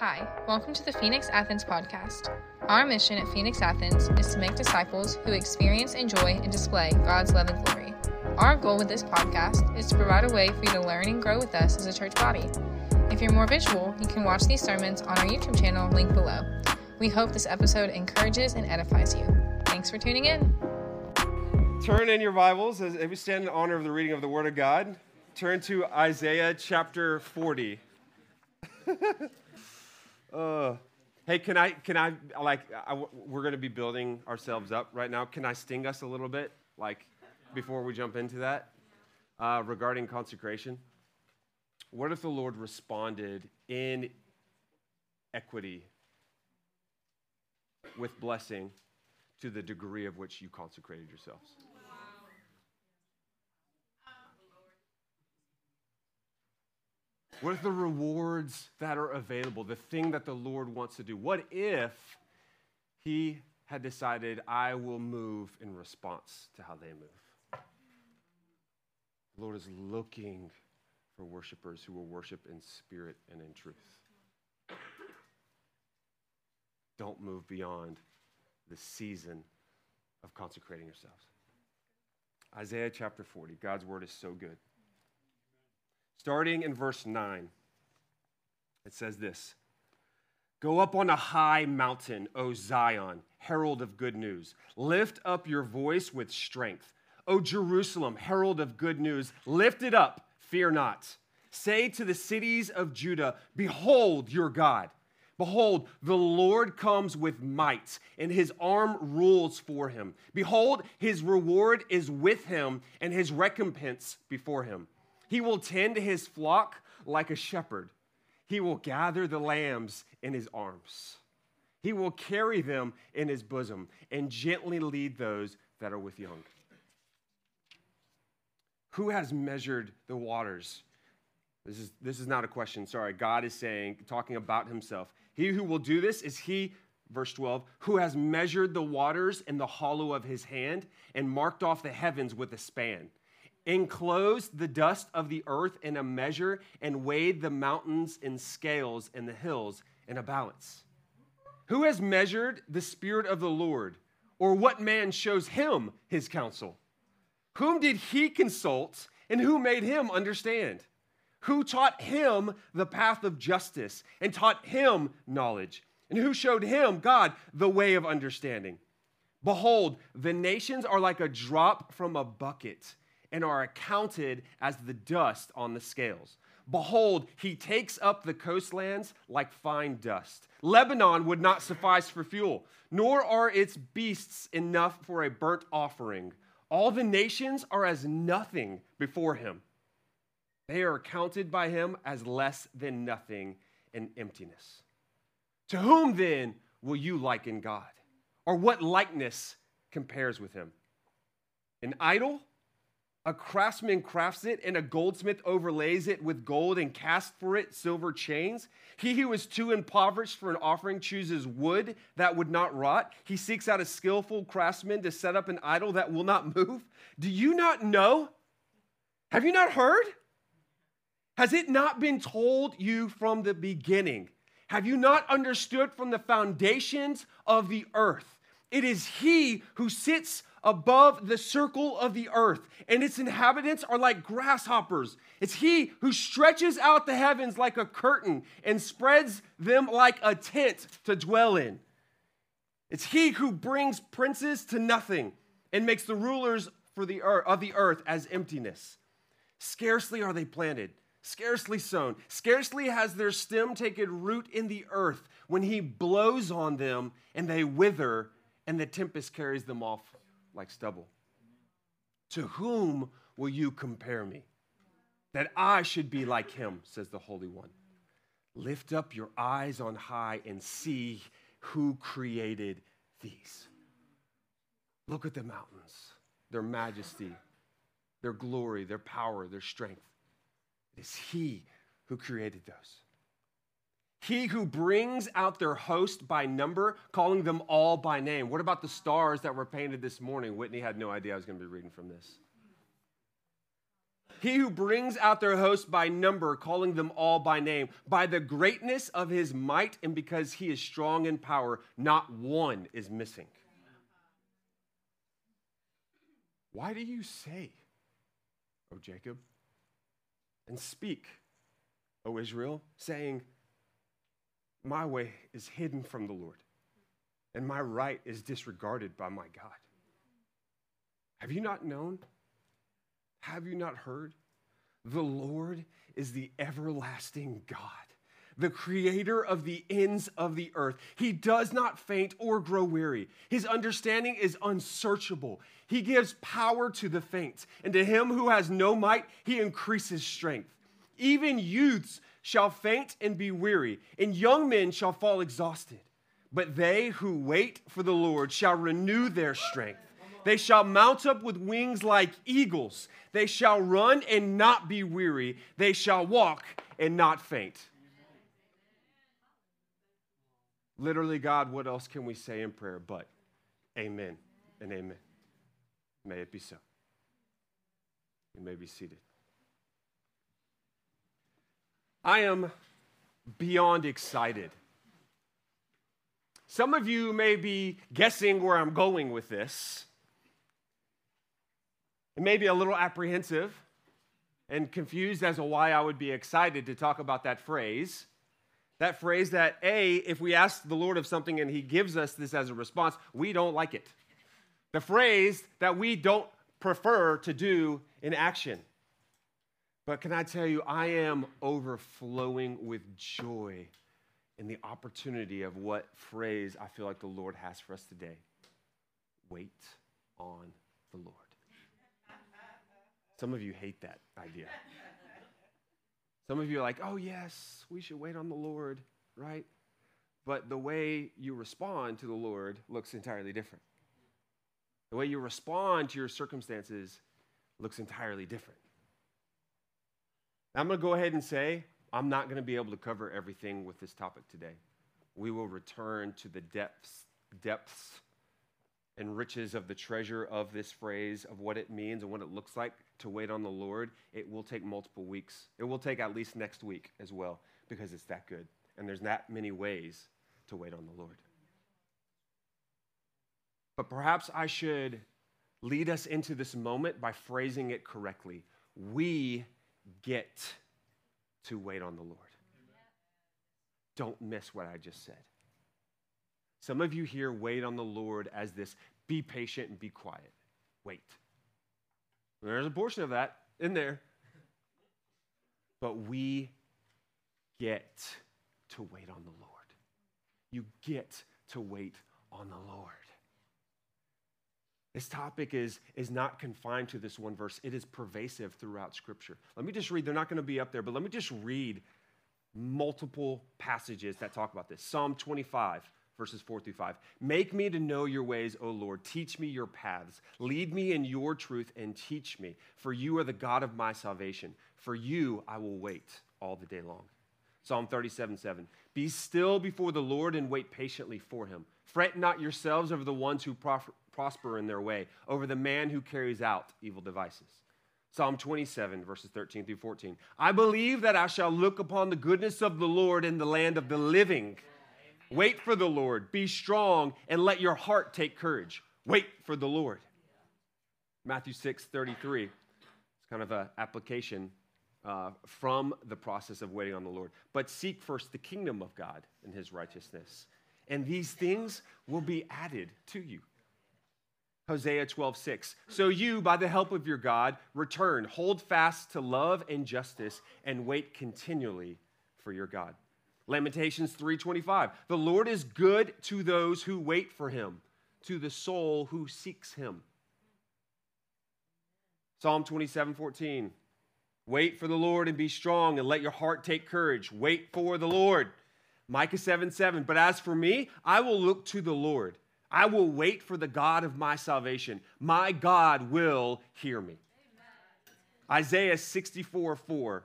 Hi, welcome to the Phoenix Athens podcast. Our mission at Phoenix Athens is to make disciples who experience, enjoy, and display God's love and glory. Our goal with this podcast is to provide a way for you to learn and grow with us as a church body. If you're more visual, you can watch these sermons on our YouTube channel linked below. We hope this episode encourages and edifies you. Thanks for tuning in. Turn in your Bibles as we stand in honor of the reading of the Word of God. Turn to Isaiah chapter 40. uh, hey, can I, can I, like, I, we're going to be building ourselves up right now. Can I sting us a little bit, like, before we jump into that, uh, regarding consecration? What if the Lord responded in equity with blessing to the degree of which you consecrated yourselves? What if the rewards that are available, the thing that the Lord wants to do? What if He had decided, I will move in response to how they move? The Lord is looking for worshipers who will worship in spirit and in truth. Don't move beyond the season of consecrating yourselves. Isaiah chapter 40. God's word is so good. Starting in verse 9, it says this Go up on a high mountain, O Zion, herald of good news. Lift up your voice with strength. O Jerusalem, herald of good news, lift it up, fear not. Say to the cities of Judah, Behold your God. Behold, the Lord comes with might, and his arm rules for him. Behold, his reward is with him, and his recompense before him. He will tend his flock like a shepherd. He will gather the lambs in his arms. He will carry them in his bosom and gently lead those that are with young. Who has measured the waters? This is, this is not a question, sorry. God is saying, talking about himself. He who will do this is he, verse 12, who has measured the waters in the hollow of his hand and marked off the heavens with a span, enclosed the dust of the earth in a measure, and weighed the mountains in scales and the hills in a balance. Who has measured the Spirit of the Lord, or what man shows him his counsel? Whom did he consult, and who made him understand? Who taught him the path of justice and taught him knowledge? And who showed him, God, the way of understanding? Behold, the nations are like a drop from a bucket and are accounted as the dust on the scales. Behold, he takes up the coastlands like fine dust. Lebanon would not suffice for fuel, nor are its beasts enough for a burnt offering. All the nations are as nothing before him. They are counted by him as less than nothing and emptiness. To whom then will you liken God? Or what likeness compares with him? An idol? A craftsman crafts it, and a goldsmith overlays it with gold and casts for it silver chains. He who is too impoverished for an offering chooses wood that would not rot. He seeks out a skillful craftsman to set up an idol that will not move. Do you not know? Have you not heard? Has it not been told you from the beginning? Have you not understood from the foundations of the earth? It is He who sits above the circle of the earth, and its inhabitants are like grasshoppers. It's He who stretches out the heavens like a curtain and spreads them like a tent to dwell in. It's He who brings princes to nothing and makes the rulers for the earth, of the earth as emptiness. Scarcely are they planted scarcely sown. Scarcely has their stem taken root in the earth when he blows on them and they wither, and the tempest carries them off like stubble. To whom will you compare me? That I should be like him, says the Holy One. Lift up your eyes on high and see who created these. Look at the mountains, their majesty, their glory, their power, their strength. It is He who created those. He who brings out their host by number, calling them all by name. What about the stars that were painted this morning? Whitney had no idea I was going to be reading from this. He who brings out their host by number, calling them all by name, by the greatness of his might, and because he is strong in power, not one is missing. Why do you say, O Jacob, and speak, O Israel, saying, My way is hidden from the Lord, and my right is disregarded by my God? Have you not known? Have you not heard? The Lord is the everlasting God, the creator of the ends of the earth. He does not faint or grow weary. His understanding is unsearchable. He gives power to the faint, and to him who has no might, he increases strength. Even youths shall faint and be weary, and young men shall fall exhausted. But they who wait for the Lord shall renew their strength. They shall mount up with wings like eagles. They shall run and not be weary. They shall walk and not faint. Literally, God, what else can we say in prayer but amen and amen? May it be so. You may be seated. I am beyond excited. Some of you may be guessing where I'm going with this. It may be a little apprehensive and confused as to why I would be excited to talk about that phrase. That phrase that, A, if we ask the Lord of something and He gives us this as a response, we don't like it. The phrase that we don't prefer to do in action. But can I tell you, I am overflowing with joy in the opportunity of what phrase I feel like the Lord has for us today. Wait on the Lord. Some of you hate that idea. Some of you are like, oh, yes, we should wait on the Lord, right? But the way you respond to the Lord looks entirely different. The way you respond to your circumstances looks entirely different. I'm going to go ahead and say, I'm not going to be able to cover everything with this topic today. We will return to the depths, depths and riches of the treasure of this phrase, of what it means and what it looks like to wait on the Lord, it will take multiple weeks. It will take at least next week as well because it's that good. And there's that many ways to wait on the Lord. But perhaps I should lead us into this moment by phrasing it correctly. We get to wait on the Lord. Don't miss what I just said. Some of you here wait on the Lord as this be patient and be quiet. Wait. There's a portion of that in there. But we get to wait on the Lord. You get to wait on the Lord. This topic is, is not confined to this one verse, it is pervasive throughout Scripture. Let me just read, they're not going to be up there, but let me just read multiple passages that talk about this. Psalm 25, verses 4 through 5. Make me to know your ways, O Lord. Teach me your paths. Lead me in your truth and teach me, for you are the God of my salvation. For you I will wait all the day long. Psalm 37 7. Be still before the Lord and wait patiently for him. Fret not yourselves over the ones who prosper in their way, over the man who carries out evil devices. Psalm 27, verses 13 through 14. I believe that I shall look upon the goodness of the Lord in the land of the living. Wait for the Lord. Be strong and let your heart take courage. Wait for the Lord. Matthew 6 33. It's kind of an application uh, from the process of waiting on the Lord. But seek first the kingdom of God and his righteousness, and these things will be added to you. Hosea 12, 6. So you, by the help of your God, return, hold fast to love and justice, and wait continually for your God. Lamentations 3:25. The Lord is good to those who wait for him, to the soul who seeks him. Psalm 27:14. Wait for the Lord and be strong and let your heart take courage. Wait for the Lord. Micah 7 7. But as for me, I will look to the Lord. I will wait for the God of my salvation. My God will hear me. Amen. Isaiah 64 4.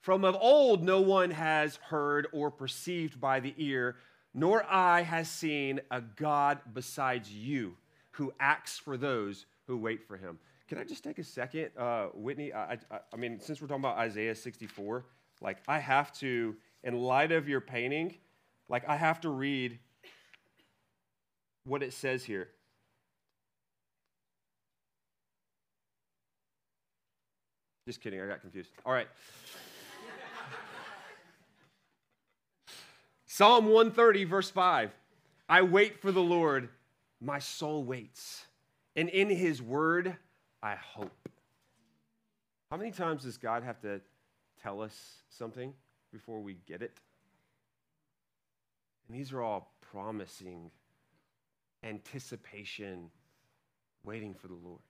From of old, no one has heard or perceived by the ear, nor eye has seen a God besides you who acts for those who wait for him. Can I just take a second, uh, Whitney? I, I, I mean, since we're talking about Isaiah 64, like I have to, in light of your painting, like I have to read what it says here. Just kidding, I got confused. All right. Psalm 130, verse 5. I wait for the Lord, my soul waits, and in his word I hope. How many times does God have to tell us something before we get it? And these are all promising anticipation, waiting for the Lord.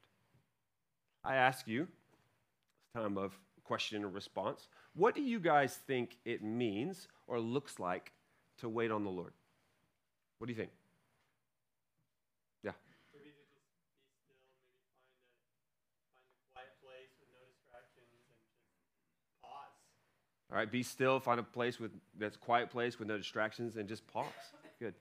I ask you, it's time of question and response. What do you guys think it means or looks like to wait on the Lord? What do you think? Yeah. Maybe to just be still, maybe find a find a quiet place with no distractions and just pause. All right, be still, find a place with that's quiet place with no distractions and just pause. Good.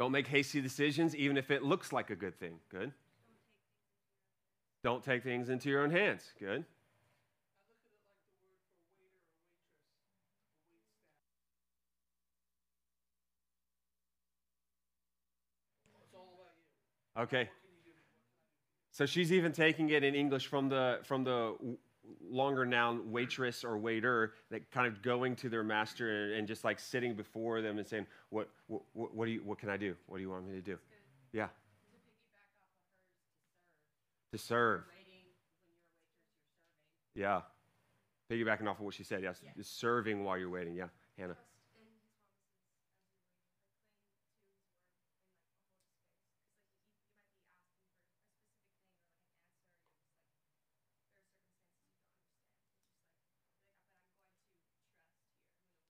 Don't make hasty decisions even if it looks like a good thing. Good. Don't take things into your own hands. Good. Okay. So she's even taking it in English from the from the longer noun waitress or waiter that kind of going to their master and, and just like sitting before them and saying, "What what what do you what can I do? What do you want me to do?" Yeah. To serve. Yeah. Piggybacking off of what she said, yes. Serving while you're waiting. Yeah. Hannah.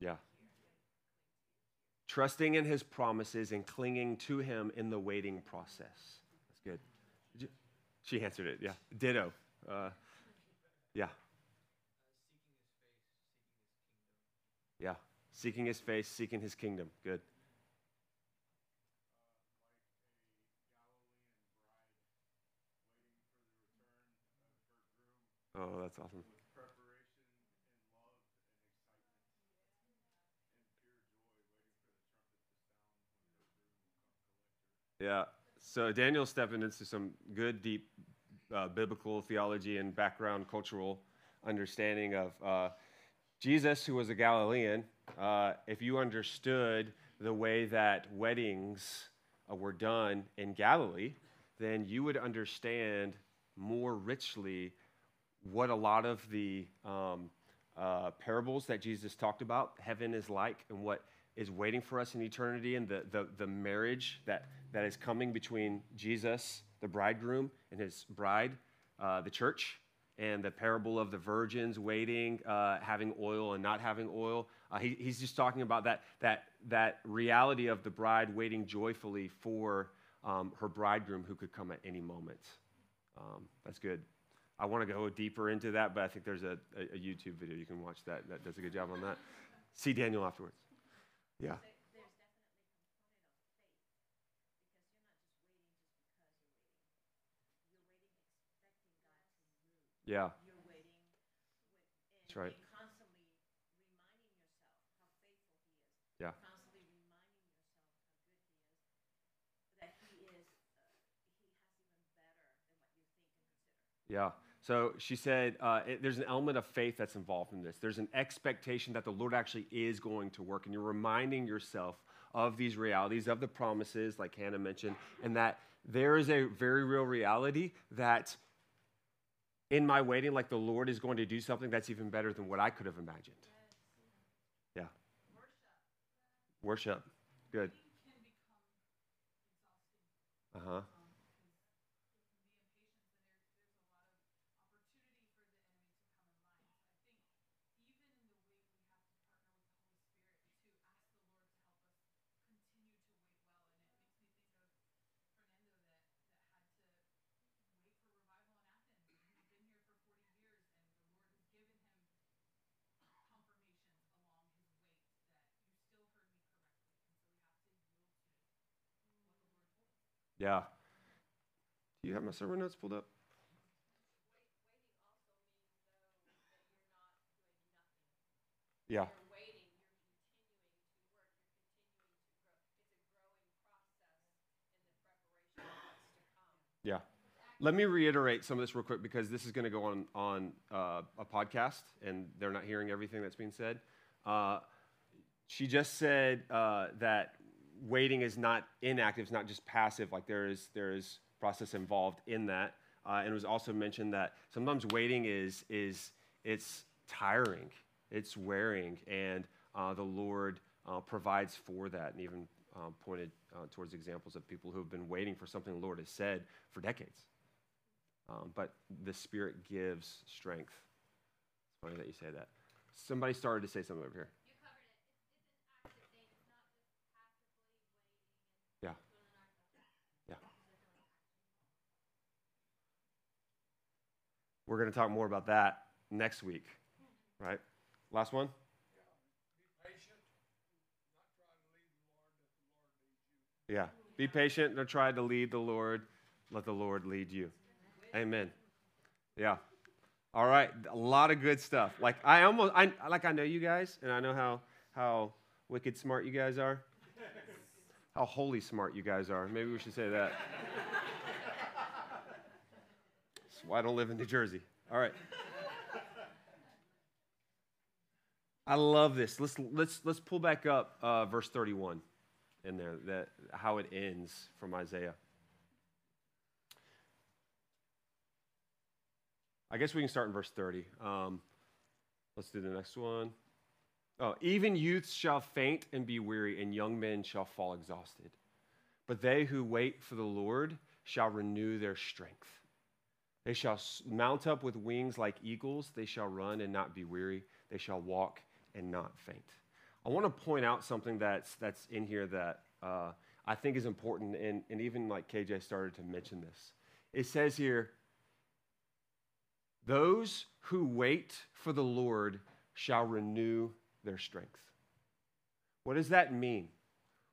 Yeah. Trusting in his promises and clinging to him in the waiting process. That's good. She answered it. Yeah. Ditto. Uh, yeah. Yeah. Seeking his face, seeking his kingdom. Good. Oh, that's awesome. Yeah. So Daniel's stepping into some good, deep uh, biblical theology and background cultural understanding of uh, Jesus, who was a Galilean. Uh, if you understood the way that weddings uh, were done in Galilee, then you would understand more richly what a lot of the um, uh, parables that Jesus talked about, heaven is like, and what is waiting for us in eternity, and the, the, the marriage that, that is coming between Jesus, the bridegroom, and his bride, uh, the church, and the parable of the virgins waiting, uh, having oil and not having oil. Uh, he, he's just talking about that, that, that reality of the bride waiting joyfully for um, her bridegroom who could come at any moment. Um, that's good. I want to go deeper into that, but I think there's a, a, a YouTube video you can watch that that does a good job on that. See Daniel afterwards. Yeah. Yeah. You're waiting. With, That's right. Constantly reminding yourself how faithful He is. Yeah. Constantly reminding yourself how good He is. That He is, uh, He has even better than what you think and consider. Yeah. So she said uh, it, there's an element of faith that's involved in this. There's an expectation that the Lord actually is going to work, and you're reminding yourself of these realities, of the promises, like Hannah mentioned, and that there is a very real reality that in my waiting, like the Lord is going to do something that's even better than what I could have imagined. Yeah. Worship. Worship. Good. Uh huh. Yeah. Do you have my sermon notes pulled up? Yeah. Yeah. Let me reiterate some of this real quick because this is going to go on on uh, a podcast, and they're not hearing everything that's being said. Uh, she just said uh, that waiting is not inactive; it's not just passive. Like there is there is process involved in that, uh, and it was also mentioned that sometimes waiting is is it's tiring, it's wearing, and uh, the Lord uh, provides for that, and even um, pointed uh, towards examples of people who have been waiting for something the Lord has said for decades. Um, but the Spirit gives strength. It's funny that you say that. Somebody started to say something over here. We're going to talk more about that next week, right? Last one? Yeah. Be patient. Don't try to lead the Lord. Let the Lord lead you. Amen. Yeah. All right. A lot of good stuff. Like I almost I like I know you guys and I know how how wicked smart you guys are. How holy smart you guys are. Maybe we should say that. Why I don't live in New Jersey. All right. I love this. Let's let's let's pull back up uh, verse 31 in there, that how it ends from Isaiah. I guess we can start in verse 30. Um, let's do the next one. Oh, even youths shall faint and be weary, and young men shall fall exhausted. But they who wait for the Lord shall renew their strength. They shall mount up with wings like eagles. They shall run and not be weary. They shall walk and not faint. I want to point out something that's, that's in here that uh, I think is important, and, and even like KJ started to mention this. It says here, those who wait for the Lord shall renew their strength. What does that mean?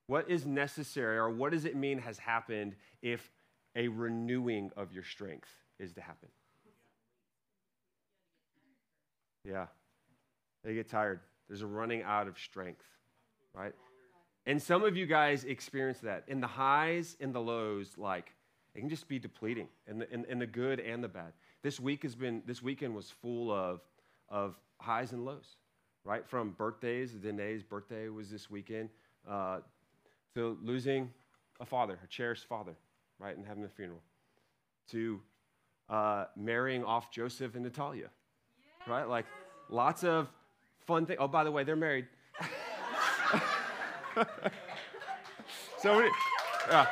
What is necessary, or what does it mean has happened if a renewing of your strength is to happen? Yeah. They get tired. There's a running out of strength, right? And some of you guys experience that in the highs and the lows, like it can just be depleting in the, in, the good and the bad. This week has been, this weekend was full of, of highs and lows, right? From birthdays, Danae's birthday was this weekend, uh, to losing a father, a cherished father, right, and having a funeral, to uh, marrying off Joseph and Natalia, right? Like lots of fun things. Oh, by the way, they're married. so, yeah.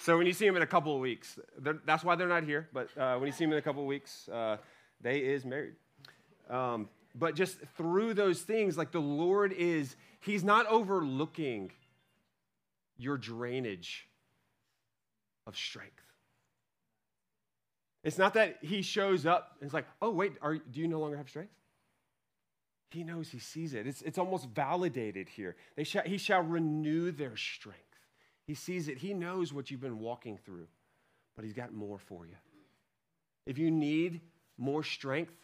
So when you see them in a couple of weeks, that's why they're not here. But uh, when you see them in a couple of weeks, uh, they is married. Um, but just through those things, like the Lord is, He's not overlooking your drainage of strength. It's not that He shows up and it's like, oh, wait, are, do you no longer have strength? He knows, He sees it. It's, it's almost validated here. They shall, he shall renew their strength. He sees it. He knows what you've been walking through, but He's got more for you. If you need more strength,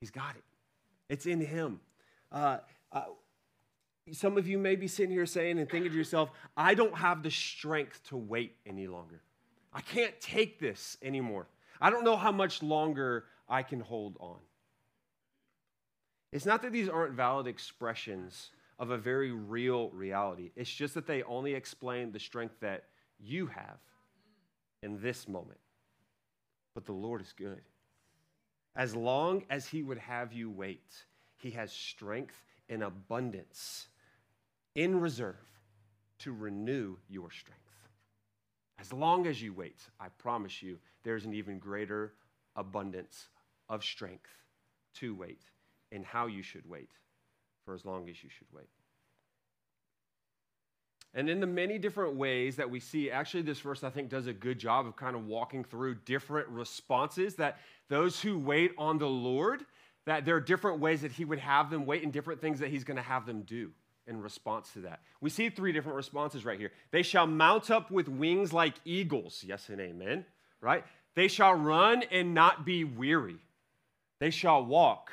He's got it. It's in Him. Uh, uh, some of you may be sitting here saying and thinking to yourself, I don't have the strength to wait any longer. I can't take this anymore. I don't know how much longer I can hold on. It's not that these aren't valid expressions of a very real reality. It's just that they only explain the strength that you have in this moment. But the Lord is good. As long as He would have you wait, He has strength in abundance in reserve to renew your strength. As long as you wait, I promise you, there's an even greater abundance of strength to wait and how you should wait for as long as you should wait. And in the many different ways that we see, actually, this verse I think does a good job of kind of walking through different responses that those who wait on the Lord, that there are different ways that He would have them wait and different things that He's going to have them do. In response to that. We see three different responses right here. They shall mount up with wings like eagles. Yes and amen, right? They shall run and not be weary. They shall walk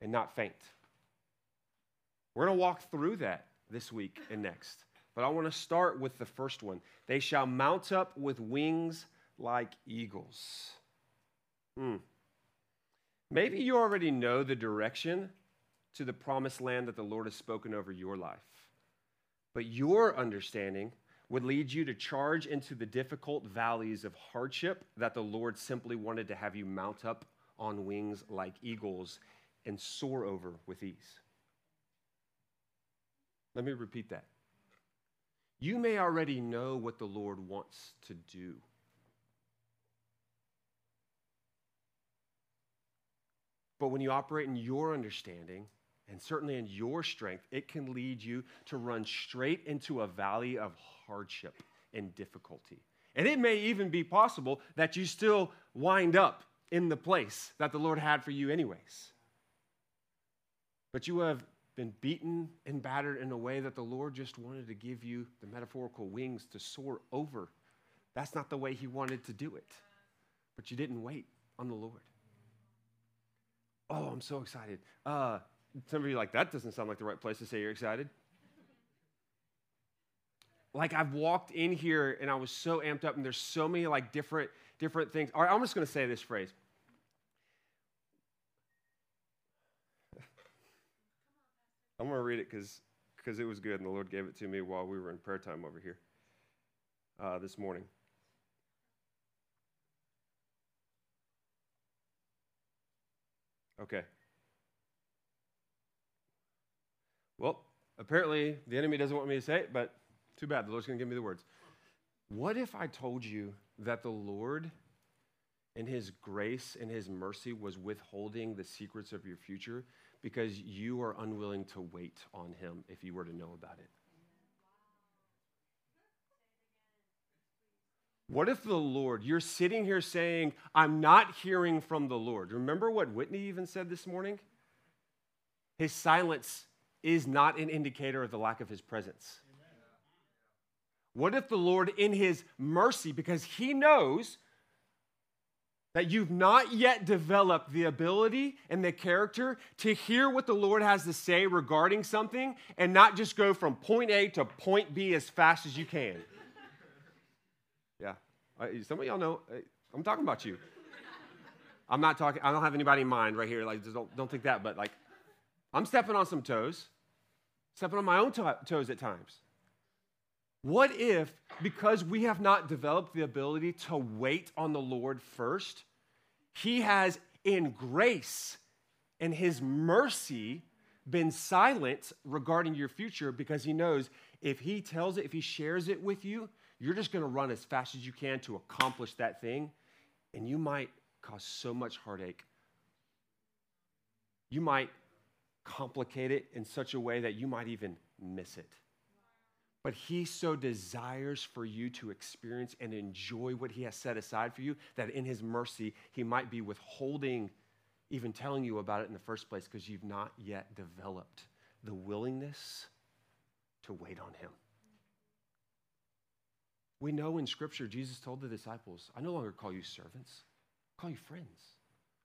and not faint. We're going to walk through that this week and next. But I want to start with the first one. They shall mount up with wings like eagles. Hmm. Maybe you already know the direction to the promised land that the Lord has spoken over your life. But your understanding would lead you to charge into the difficult valleys of hardship that the Lord simply wanted to have you mount up on wings like eagles and soar over with ease. Let me repeat that. You may already know what the Lord wants to do. But when you operate in your understanding, and certainly in your strength, it can lead you to run straight into a valley of hardship and difficulty. And it may even be possible that you still wind up in the place that the Lord had for you, anyways. But you have been beaten and battered in a way that the Lord just wanted to give you the metaphorical wings to soar over. That's not the way He wanted to do it. But you didn't wait on the Lord. Oh, I'm so excited. Uh, some of you like, that doesn't sound like the right place to say you're excited. Like I've walked in here and I was so amped up, and there's so many like different different things. All right, I'm just gonna say this phrase. I'm gonna read it because because it was good and the Lord gave it to me while we were in prayer time over here uh, this morning. Okay. Well, apparently the enemy doesn't want me to say it, but too bad. The Lord's going to give me the words. What if I told you that the Lord, in His grace and His mercy, was withholding the secrets of your future because you are unwilling to wait on Him if you were to know about it? What if the Lord, you're sitting here saying, I'm not hearing from the Lord? Remember what Whitney even said this morning? His silence is not an indicator of the lack of his presence. What if the Lord, in his mercy, because he knows that you've not yet developed the ability and the character to hear what the Lord has to say regarding something and not just go from point A to point B as fast as you can? Yeah. Uh, some of y'all know, uh, I'm talking about you. I'm not talking, I don't have anybody in mind right here. Like, don't, don't think that, but like, I'm stepping on some toes stepping on my own to- toes at times. What if, because we have not developed the ability to wait on the Lord first, He has, in grace and His mercy, been silent regarding your future because He knows if He tells it, if He shares it with you, you're just going to run as fast as you can to accomplish that thing, and you might cause so much heartache. You might complicate it in such a way that you might even miss it. But he so desires for you to experience and enjoy what he has set aside for you that in his mercy, he might be withholding even telling you about it in the first place because you've not yet developed the willingness to wait on him. We know in Scripture, Jesus told the disciples, I no longer call you servants, I call you friends.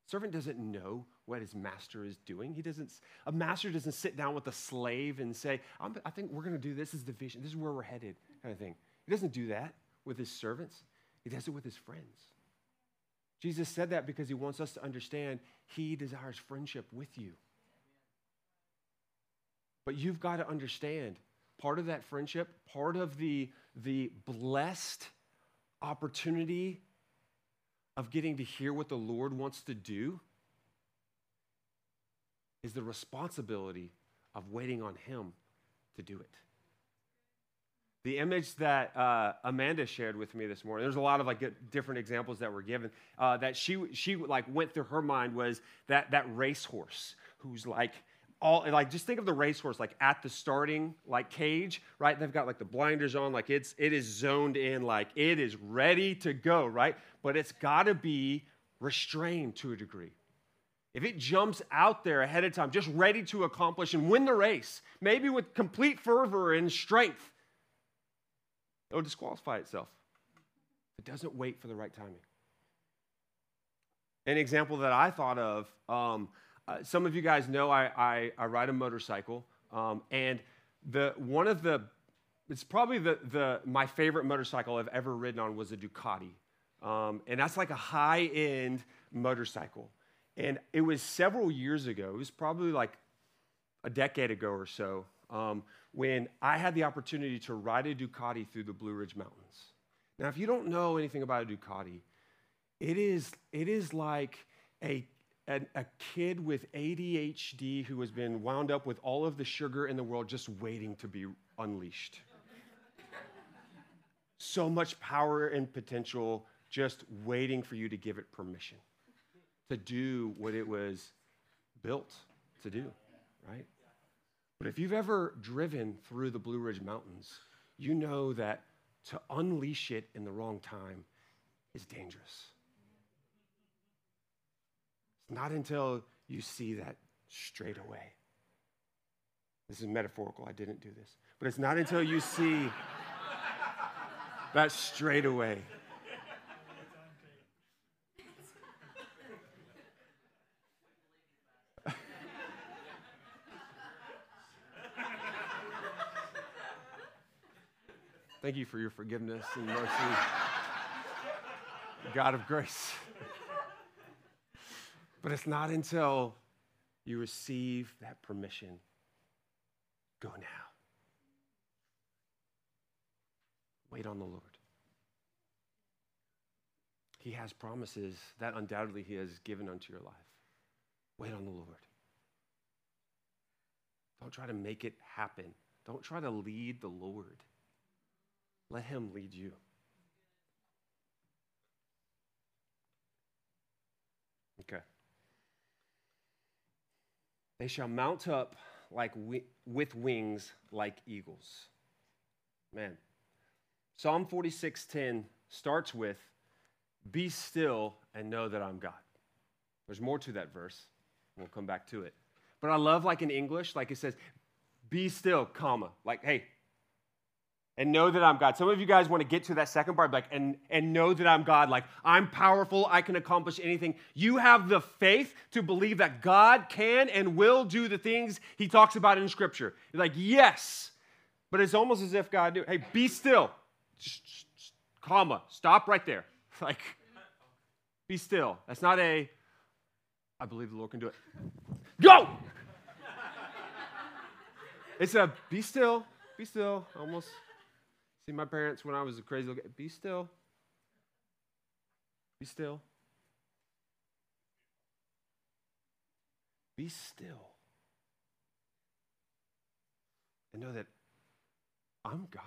Servant doesn't know what his master is doing. He doesn't, a master doesn't sit down with a slave and say, i think we're going to do this as the vision. This is where we're headed, kind of thing. He doesn't do that with his servants, he does it with his friends. Jesus said that because he wants us to understand he desires friendship with you. But you've got to understand part of that friendship, part of the, the blessed opportunity of getting to hear what the Lord wants to do is the responsibility of waiting on Him to do it. The image that uh, Amanda shared with me this morning, there's a lot of like different examples that were given. Uh, that she she like went through her mind was that that racehorse who's like all like just think of the racehorse like at the starting like cage, right? They've got like the blinders on, like it's it is zoned in, like it is ready to go, right? But it's got to be restrained to a degree. if it jumps out there ahead of time, just ready to accomplish and win the race, maybe with complete fervor and strength, it'll disqualify itself. It doesn't wait for the right timing. An example that I thought of um, uh, some of you guys know I, I, I ride a motorcycle, um, and the, one of the, it's probably the, the, my favorite motorcycle I've ever ridden on was a Ducati. Um, and that's like a high end motorcycle. And it was several years ago, it was probably like a decade ago or so, um, when I had the opportunity to ride a Ducati through the Blue Ridge Mountains. Now, if you don't know anything about a Ducati, it is, it is like a, a, a kid with ADHD who has been wound up with all of the sugar in the world just waiting to be unleashed. so much power and potential just waiting for you to give it permission to do what it was built to do, right? But if you've ever driven through the Blue Ridge Mountains, you know that to unleash it in the wrong time is dangerous. Not until you see that straight away. This is metaphorical, I didn't do this. But it's not until you see that straight away. Thank you for your forgiveness and mercy. God of grace. But it's not until you receive that permission. Go now. Wait on the Lord. He has promises that undoubtedly He has given unto your life. Wait on the Lord. Don't try to make it happen. Don't try to lead the Lord. Let Him lead you. Okay. They shall mount up like wi- with wings like eagles. Man. Psalm 46:10 starts with be still and know that I'm God. There's more to that verse. We'll come back to it. But I love like in English like it says be still, comma. Like hey, and know that I'm God. Some of you guys want to get to that second part, like, and, and know that I'm God. Like, I'm powerful, I can accomplish anything. You have the faith to believe that God can and will do the things he talks about in Scripture. You're like, yes. But it's almost as if God knew, hey, be still. Comma, stop right there. Like, be still. That's not a, I believe the Lord can do it. Go! it's a, be still, be still, almost. See, my parents, when I was a crazy little kid, be still. Be still. Be still. And know that I'm God.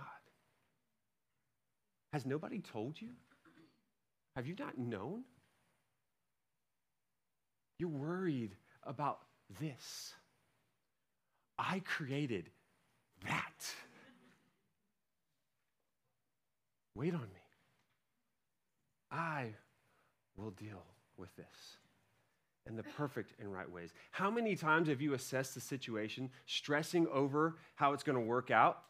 Has nobody told you? Have you not known? You're worried about this. I created that. Wait on me. I will deal with this in the perfect and right ways. How many times have you assessed the situation, stressing over how it's going to work out,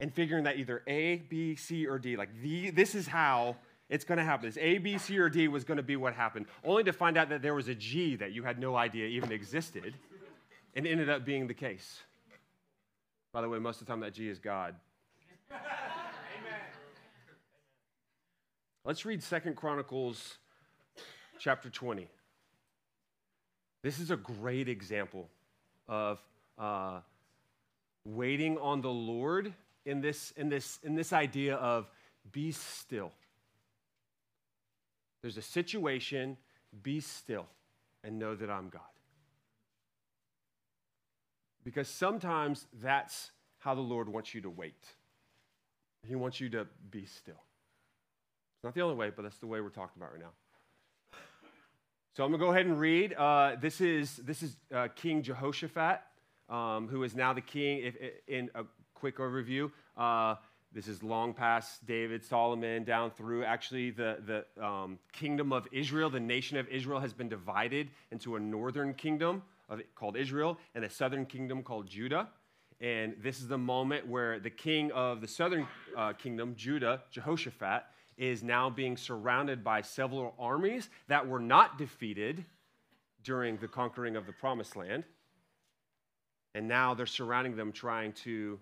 and figuring that either A, B, C, or D, like the, this is how it's going to happen. This A, B, C, or D was going to be what happened, only to find out that there was a G that you had no idea even existed, and ended up being the case. By the way, most of the time that G is God. Let's read Second Chronicles chapter 20. This is a great example of uh, waiting on the Lord in this, in, this, in this idea of be still. There's a situation, be still, and know that I'm God. Because sometimes that's how the Lord wants you to wait. He wants you to be still. It's not the only way, but that's the way we're talking about right now. So I'm going to go ahead and read. Uh, this is, this is uh, King Jehoshaphat, um, who is now the king. If, in a quick overview, uh, This is long past David, Solomon, down through actually the, the um, kingdom of Israel. The nation of Israel has been divided into a northern kingdom of, called Israel and a southern kingdom called Judah. And this is the moment where the king of the southern uh, kingdom, Judah, Jehoshaphat, is now being surrounded by several armies that were not defeated during the conquering of the promised land. And now they're surrounding them, trying to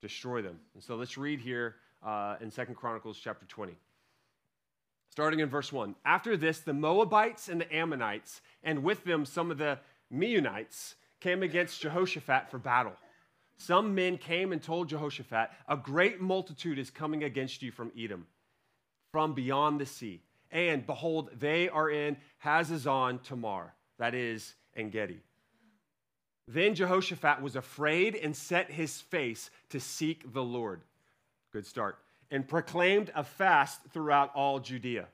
destroy them. And so let's read here uh, in Second Chronicles chapter 20. Starting in verse 1. After this, the Moabites and the Ammonites, and with them some of the Meunites, came against Jehoshaphat for battle. Some men came and told Jehoshaphat, A great multitude is coming against you from Edom, from beyond the sea. And behold, they are in Hazazon Tamar, that is, En Gedi. Then Jehoshaphat was afraid and set his face to seek the Lord. Good start. And proclaimed a fast throughout all Judea.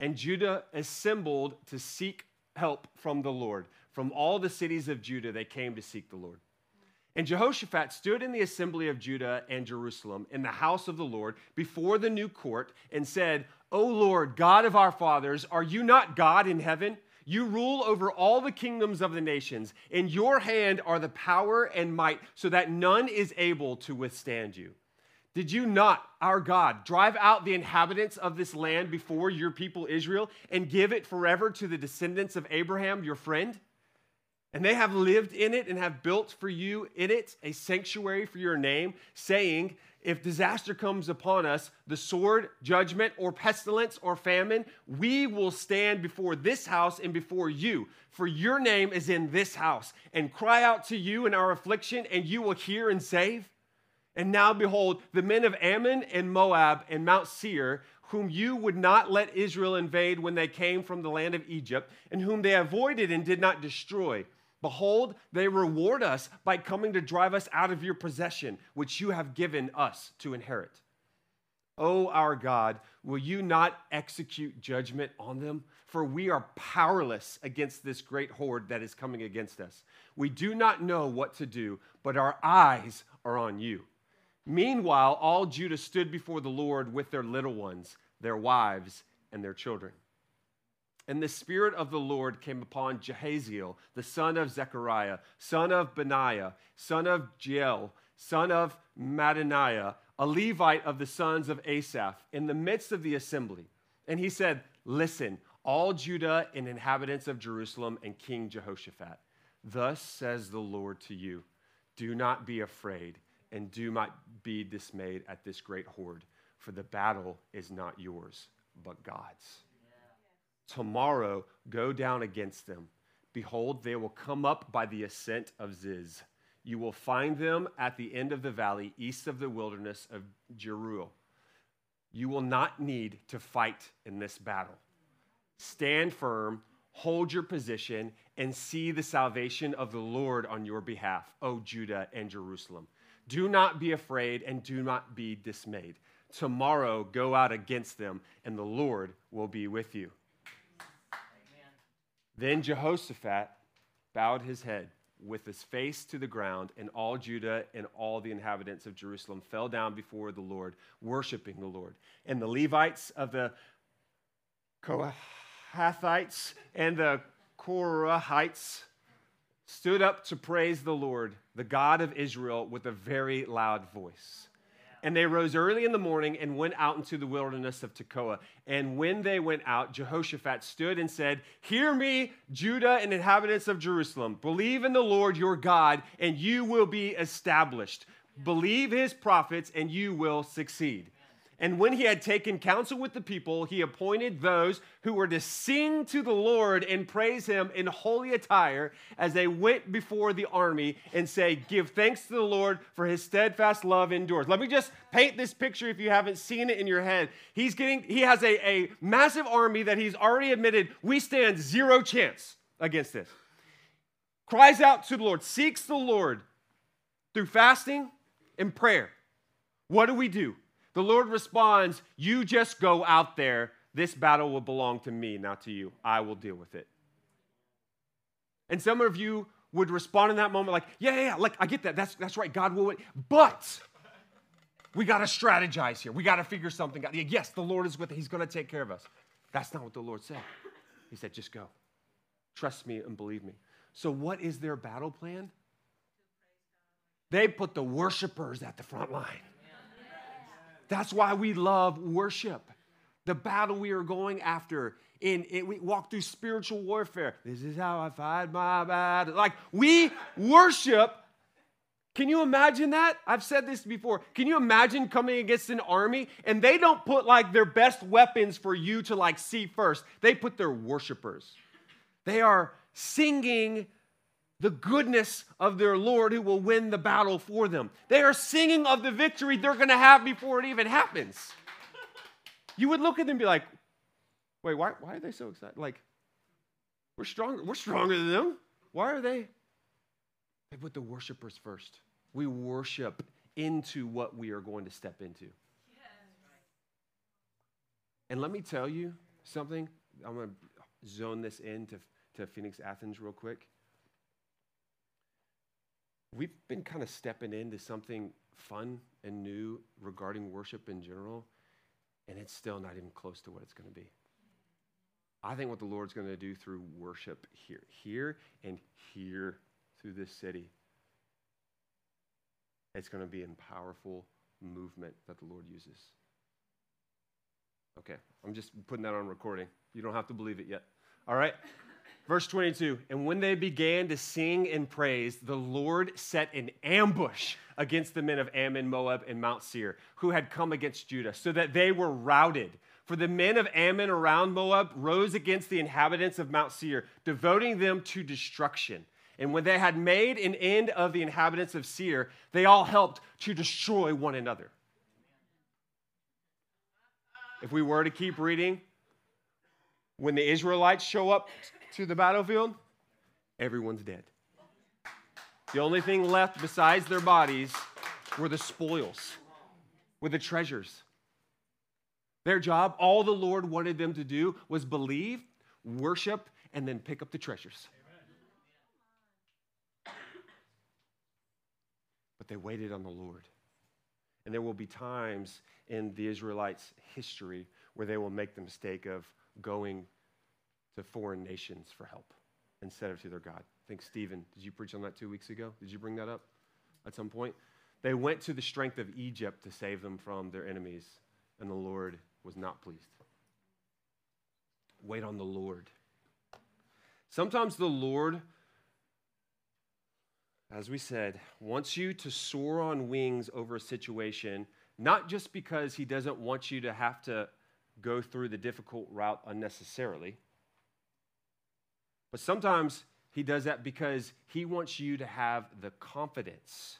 And Judah assembled to seek help from the Lord. From all the cities of Judah, they came to seek the Lord. And Jehoshaphat stood in the assembly of Judah and Jerusalem in the house of the Lord before the new court and said, O Lord, God of our fathers, are you not God in heaven? You rule over all the kingdoms of the nations. In your hand are the power and might, so that none is able to withstand you. Did you not, our God, drive out the inhabitants of this land before your people Israel and give it forever to the descendants of Abraham, your friend? And they have lived in it and have built for you in it a sanctuary for your name, saying, if disaster comes upon us, the sword, judgment, or pestilence, or famine, we will stand before this house and before you, for your name is in this house, and cry out to you in our affliction, and you will hear and save. And now, behold, the men of Ammon and Moab and Mount Seir, whom you would not let Israel invade when they came from the land of Egypt, and whom they avoided and did not destroy. Behold, they reward us by coming to drive us out of your possession, which you have given us to inherit. O our God, will you not execute judgment on them? For we are powerless against this great horde that is coming against us. We do not know what to do, but our eyes are on you. Meanwhile, all Judah stood before the Lord with their little ones, their wives, and their children. And the Spirit of the Lord came upon Jehaziel, the son of Zechariah, son of Benaiah, son of Jeiel, son of Mattaniah, a Levite of the sons of Asaph, in the midst of the assembly. And he said, Listen, all Judah and inhabitants of Jerusalem and King Jehoshaphat, thus says the Lord to you Do not be afraid, and do not be dismayed at this great horde, for the battle is not yours, but God's. Tomorrow go down against them. Behold, they will come up by the ascent of Ziz. You will find them at the end of the valley, east of the wilderness of Jeruel. You will not need to fight in this battle. Stand firm, hold your position, and see the salvation of the Lord on your behalf, O Judah and Jerusalem. Do not be afraid and do not be dismayed. Tomorrow go out against them, and the Lord will be with you. Then Jehoshaphat bowed his head with his face to the ground, and all Judah and all the inhabitants of Jerusalem fell down before the Lord, worshiping the Lord. And the Levites of the Kohathites and the Korahites stood up to praise the Lord, the God of Israel, with a very loud voice. And they rose early in the morning and went out into the wilderness of Tekoa. And when they went out, Jehoshaphat stood and said, Hear me, Judah and inhabitants of Jerusalem. Believe in the Lord your God, and you will be established. Believe his prophets, and you will succeed. And when he had taken counsel with the people, he appointed those who were to sing to the Lord and praise him in holy attire as they went before the army and say, Give thanks to the Lord for his steadfast love endures. Let me just paint this picture if you haven't seen it in your head. He's getting, he has a, a massive army that he's already admitted we stand zero chance against this. Cries out to the Lord, seeks the Lord through fasting and prayer. What do we do? The Lord responds, You just go out there. This battle will belong to me, not to you. I will deal with it. And some of you would respond in that moment like, Yeah, yeah, yeah, like I get that. That's, that's right. God will win. But We got to strategize here. We got to figure something out. Yes, the Lord is with us. He's going to take care of us. That's not what the Lord said. He said, just go. Trust me and believe me. So, what is their battle plan? They put the worshipers at the front line. That's why we love worship. The battle we are going after. In, in we walk through spiritual warfare. This is how I fight my battle. Like we worship. Can you imagine that? I've said this before. Can you imagine coming against an army and they don't put like their best weapons for you to like see first? They put their worshipers. They are singing the goodness of their Lord who will win the battle for them. They are singing of the victory they're going to have before it even happens. You would look at them and be like, wait, why, why are they so excited? Like, we're stronger. We're stronger than them. Why are they? They put the worshipers first. We worship into what we are going to step into. And let me tell you something. I'm going to zone this in to, to Phoenix, Athens, real quick we've been kind of stepping into something fun and new regarding worship in general, and it's still not even close to what it's going to be. I think what the Lord's going to do through worship here, here, and here through this city, it's going to be a powerful movement that the Lord uses. Okay, I'm just putting that on recording. You don't have to believe it yet. All right? Verse 22 And when they began to sing and praise, the Lord set an ambush against the men of Ammon, Moab, and Mount Seir, who had come against Judah, so that they were routed. For the men of Ammon around Moab rose against the inhabitants of Mount Seir, devoting them to destruction. And when they had made an end of the inhabitants of Seir, they all helped to destroy one another. If we were to keep reading, when the Israelites show up to the battlefield, everyone's dead. The only thing left besides their bodies were the spoils, were the treasures. Their job, all the Lord wanted them to do was believe, worship, and then pick up the treasures. But they waited on the Lord. And there will be times in the Israelites' history where they will make the mistake of going to foreign nations for help instead of to their God. I think, Stephen, did you preach on that two weeks ago? Did you bring that up at some point? They went to the strength of Egypt to save them from their enemies, and the Lord was not pleased. Wait on the Lord. Sometimes the Lord, as we said, wants you to soar on wings over a situation, not just because he doesn't want you to have to go through the difficult route unnecessarily but sometimes he does that because he wants you to have the confidence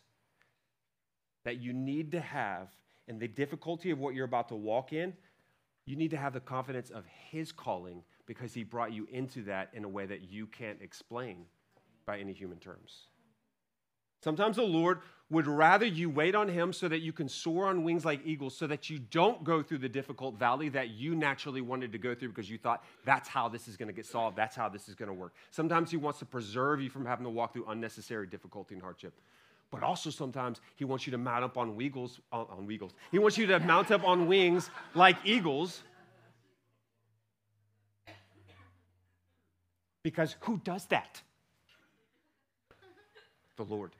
that you need to have in the difficulty of what you're about to walk in. You need to have the confidence of his calling because he brought you into that in a way that you can't explain by any human terms. Sometimes the Lord would rather you wait on Him so that you can soar on wings like eagles, so that you don't go through the difficult valley that you naturally wanted to go through because you thought that's how this is going to get solved, that's how this is going to work. Sometimes He wants to preserve you from having to walk through unnecessary difficulty and hardship. But also sometimes He wants you to mount up on wheels, uh, on, on wheels. He wants you to mount up on wings like eagles. Because who does that? The Lord.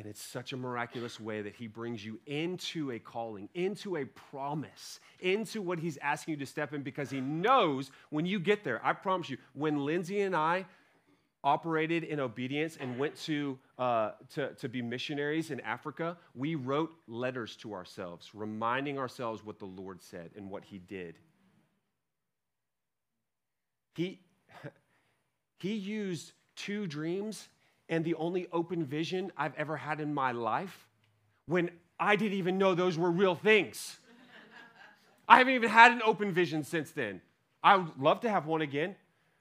And it's such a miraculous way that he brings you into a calling, into a promise, into what he's asking you to step in because he knows when you get there. I promise you, when Lindsay and I operated in obedience and went to, uh, to, to be missionaries in Africa, we wrote letters to ourselves, reminding ourselves what the Lord said and what he did. He, he used two dreams and the only open vision I've ever had in my life when I didn't even know those were real things. I haven't even had an open vision since then. I would love to have one again,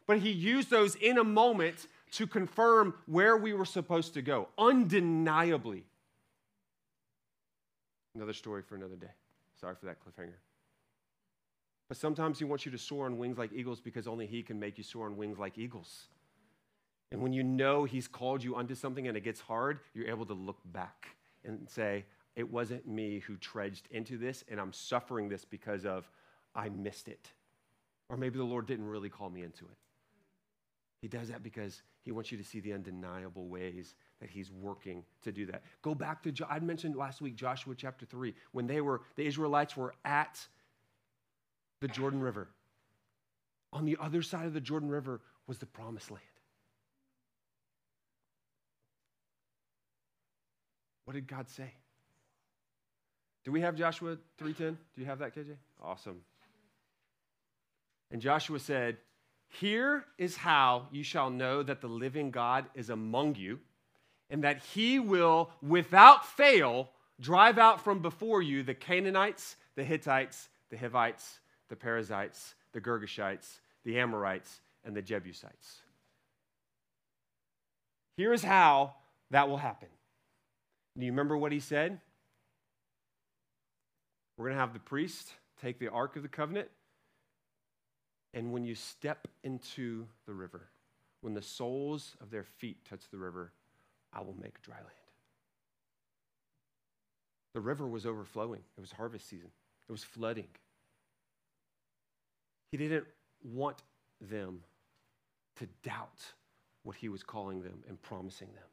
but he used those in a moment to confirm where we were supposed to go, undeniably. Another story for another day. Sorry for that cliffhanger. But sometimes he wants you to soar on wings like eagles because only he can make you soar on wings like eagles. And when you know He's called you unto something and it gets hard, you're able to look back and say, it wasn't me who trudged into this, and I'm suffering this because of I missed it. Or maybe the Lord didn't really call me into it. He does that because he wants you to see the undeniable ways that he's working to do that. Go back to, I mentioned last week, Joshua chapter 3, when they were, the Israelites were at the Jordan River. On the other side of the Jordan River was the promised land. What did God say? Do we have Joshua 3:10? Do you have that, KJ? Awesome. And Joshua said, "Here is how you shall know that the living God is among you, and that he will without fail drive out from before you the Canaanites, the Hittites, the Hivites, the Perizzites, the Girgashites, the Amorites, and the Jebusites." Here is how that will happen. Do you remember what he said? We're going to have the priest take the Ark of the Covenant, and when you step into the river, when the soles of their feet touch the river, I will make dry land. The river was overflowing, it was harvest season, it was flooding. He didn't want them to doubt what he was calling them and promising them.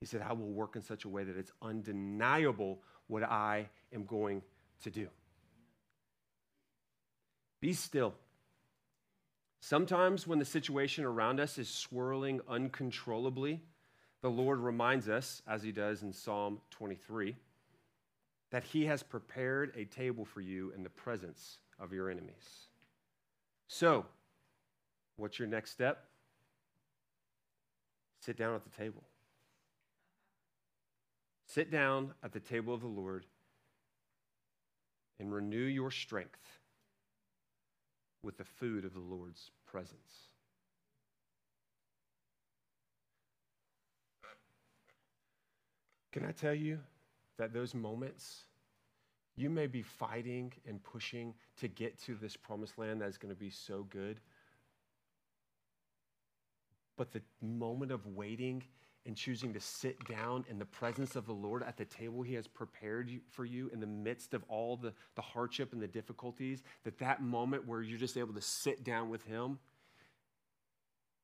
He said, I will work in such a way that it's undeniable what I am going to do. Be still. Sometimes, when the situation around us is swirling uncontrollably, the Lord reminds us, as he does in Psalm 23, that he has prepared a table for you in the presence of your enemies. So, what's your next step? Sit down at the table. Sit down at the table of the Lord and renew your strength with the food of the Lord's presence. Can I tell you that those moments, you may be fighting and pushing to get to this promised land that is going to be so good. But the moment of waiting and choosing to sit down in the presence of the Lord at the table He has prepared for you in the midst of all the, the hardship and the difficulties, that that moment where you're just able to sit down with Him,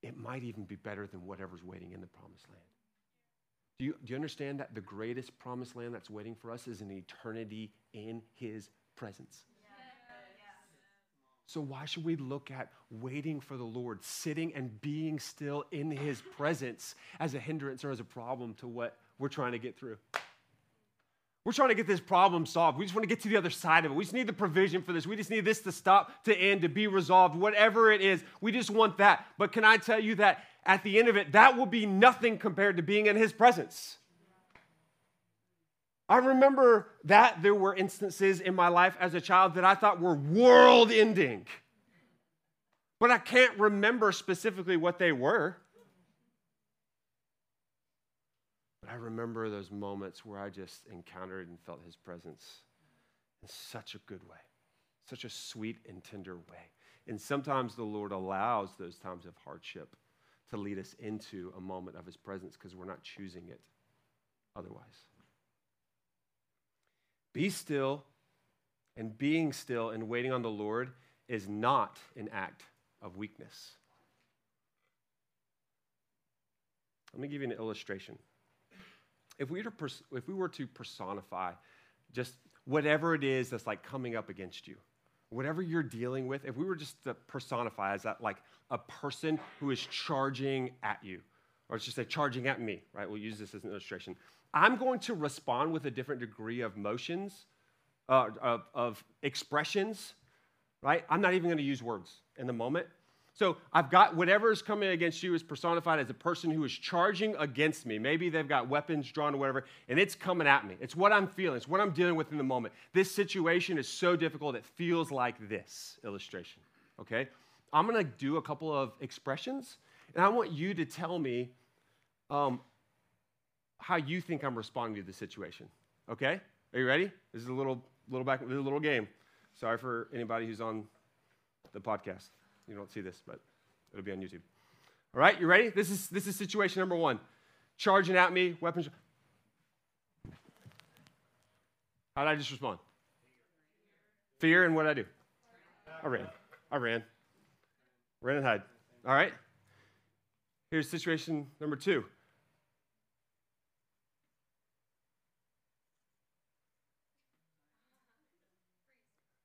it might even be better than whatever's waiting in the promised land. Do you, do you understand that the greatest promised land that's waiting for us is an eternity in His presence? So, why should we look at waiting for the Lord, sitting and being still in His presence as a hindrance or as a problem to what we're trying to get through? We're trying to get this problem solved. We just want to get to the other side of it. We just need the provision for this. We just need this to stop, to end, to be resolved, whatever it is. We just want that. But can I tell you that at the end of it, that will be nothing compared to being in His presence. I remember that there were instances in my life as a child that I thought were world ending. But I can't remember specifically what they were. But I remember those moments where I just encountered and felt his presence in such a good way, such a sweet and tender way. And sometimes the Lord allows those times of hardship to lead us into a moment of his presence because we're not choosing it otherwise. Be still, and being still and waiting on the Lord is not an act of weakness. Let me give you an illustration. If we, were to, pers- if we were to personify just whatever it is that's like coming up against you, whatever you're dealing with, if we were just to personify as that like a person who is charging at you, or just say charging at me, right? We'll use this as an illustration. I'm going to respond with a different degree of motions, uh, of, of expressions, right? I'm not even going to use words in the moment. So I've got whatever is coming against you is personified as a person who is charging against me. Maybe they've got weapons drawn or whatever, and it's coming at me. It's what I'm feeling, it's what I'm dealing with in the moment. This situation is so difficult, it feels like this illustration, okay? I'm gonna do a couple of expressions, and I want you to tell me um, how you think I'm responding to the situation. Okay? Are you ready? This is a little little back this is a little game. Sorry for anybody who's on the podcast. You don't see this, but it'll be on YouTube. All right, you ready? This is this is situation number one. Charging at me, weapons. How did I just respond? Fear and what did I do? I ran. I ran. Ran and hide. All right? Here's situation number two.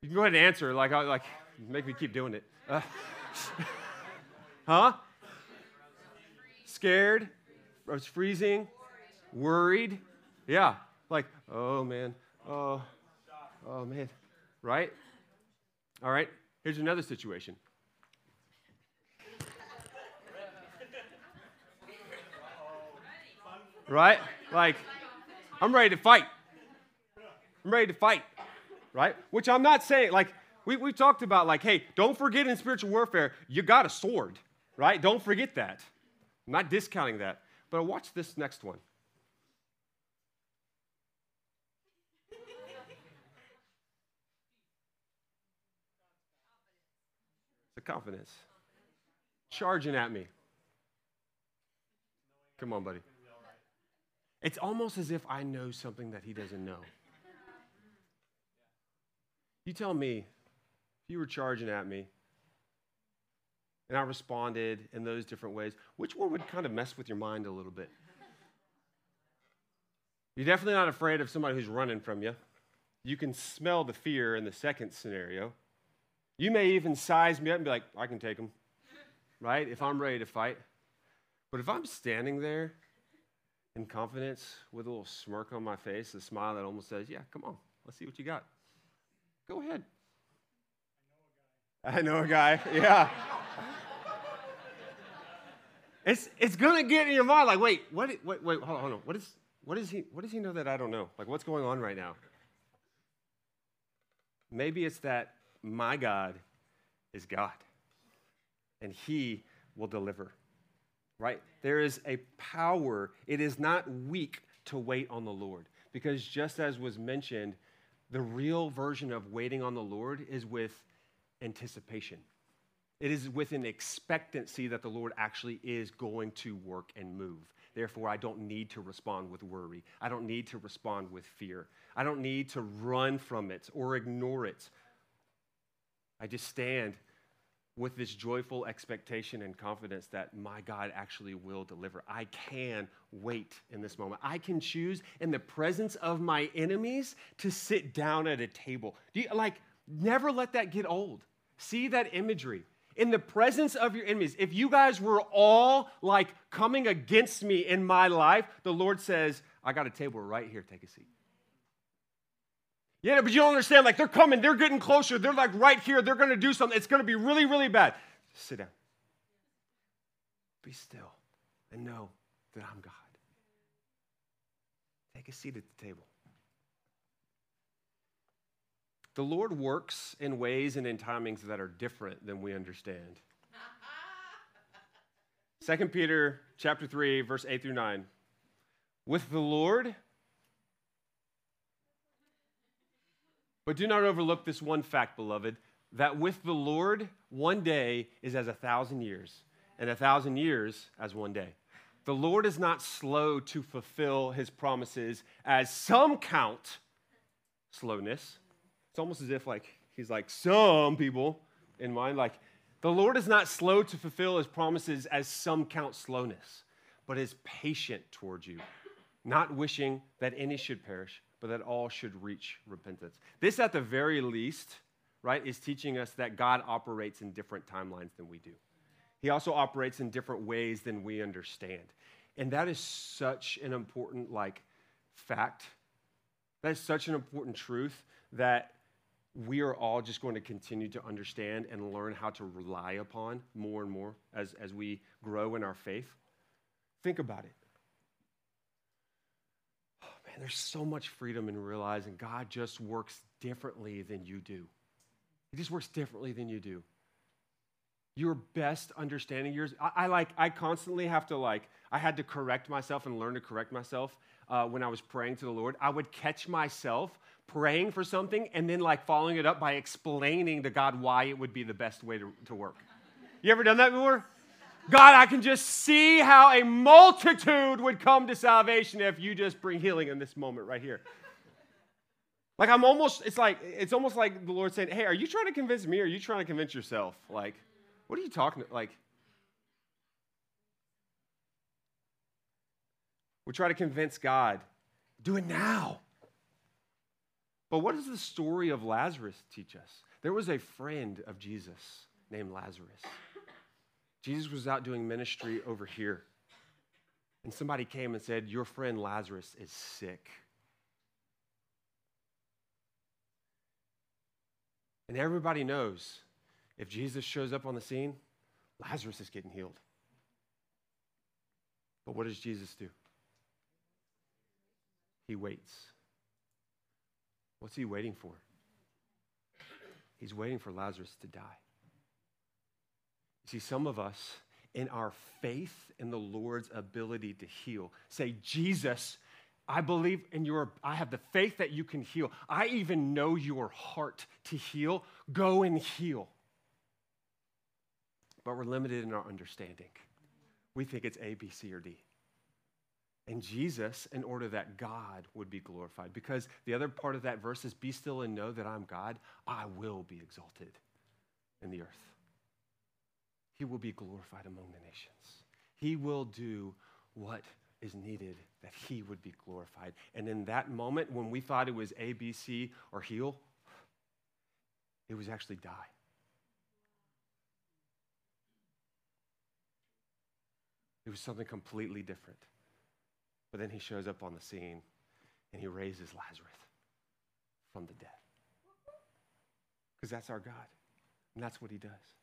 You can go ahead and answer, like, I- like, make me keep doing it. Uh, huh? Scared? I was freezing? Worried? Yeah. Like, oh man, oh, oh man, right? All right, here's another situation. Right? Like, I'm ready to fight. I'm ready to fight, right? Which I'm not saying, like, we, we talked about, like, hey, don't forget in spiritual warfare, you got a sword, right? Don't forget that. I'm not discounting that. But watch this next one. The confidence. Charging at me. Come on, buddy. It's almost as if I know something that he doesn't know. You tell me, if you were charging at me and I responded in those different ways, which one would kind of mess with your mind a little bit? You're definitely not afraid of somebody who's running from you. You can smell the fear in the second scenario. You may even size me up and be like, I can take him, right? If I'm ready to fight. But if I'm standing there in confidence with a little smirk on my face, a smile that almost says, Yeah, come on, let's see what you got. Go ahead. I know a guy, yeah. It's, it's gonna get in your mind like, wait, what, wait, wait, hold on, hold on. What, is, what, is he, what does he know that I don't know? Like, what's going on right now? Maybe it's that my God is God and he will deliver, right? There is a power. It is not weak to wait on the Lord because just as was mentioned, the real version of waiting on the Lord is with anticipation. It is with an expectancy that the Lord actually is going to work and move. Therefore, I don't need to respond with worry. I don't need to respond with fear. I don't need to run from it or ignore it. I just stand with this joyful expectation and confidence that my God actually will deliver. I can wait in this moment. I can choose in the presence of my enemies to sit down at a table. Do you like never let that get old? See that imagery. In the presence of your enemies, if you guys were all like coming against me in my life, the Lord says, I got a table right here, take a seat. Yeah, but you don't understand. Like they're coming, they're getting closer, they're like right here, they're gonna do something. It's gonna be really, really bad. Sit down. Be still and know that I'm God. Take a seat at the table. The Lord works in ways and in timings that are different than we understand. 2 Peter chapter 3 verse 8 through 9. With the Lord But do not overlook this one fact, beloved, that with the Lord, one day is as a thousand years, and a thousand years as one day. The Lord is not slow to fulfill his promises, as some count slowness. It's almost as if like he's like some people in mind, like the Lord is not slow to fulfill his promises, as some count slowness, but is patient towards you, not wishing that any should perish but that all should reach repentance. This, at the very least, right, is teaching us that God operates in different timelines than we do. He also operates in different ways than we understand. And that is such an important, like, fact. That is such an important truth that we are all just going to continue to understand and learn how to rely upon more and more as, as we grow in our faith. Think about it man, there's so much freedom in realizing God just works differently than you do. He just works differently than you do. Your best understanding yours. I, I like. I constantly have to like. I had to correct myself and learn to correct myself uh, when I was praying to the Lord. I would catch myself praying for something and then like following it up by explaining to God why it would be the best way to, to work. You ever done that before? God, I can just see how a multitude would come to salvation if you just bring healing in this moment right here. Like I'm almost, it's like, it's almost like the Lord saying, Hey, are you trying to convince me or are you trying to convince yourself? Like, what are you talking like? We try to convince God. Do it now. But what does the story of Lazarus teach us? There was a friend of Jesus named Lazarus. Jesus was out doing ministry over here. And somebody came and said, Your friend Lazarus is sick. And everybody knows if Jesus shows up on the scene, Lazarus is getting healed. But what does Jesus do? He waits. What's he waiting for? He's waiting for Lazarus to die. See, some of us, in our faith in the Lord's ability to heal, say, Jesus, I believe in your, I have the faith that you can heal. I even know your heart to heal. Go and heal. But we're limited in our understanding. We think it's A, B, C, or D. And Jesus, in order that God would be glorified, because the other part of that verse is be still and know that I'm God, I will be exalted in the earth. He will be glorified among the nations. He will do what is needed that he would be glorified. And in that moment, when we thought it was A, B, C, or heal, it was actually die. It was something completely different. But then he shows up on the scene and he raises Lazarus from the dead. Because that's our God. And that's what he does.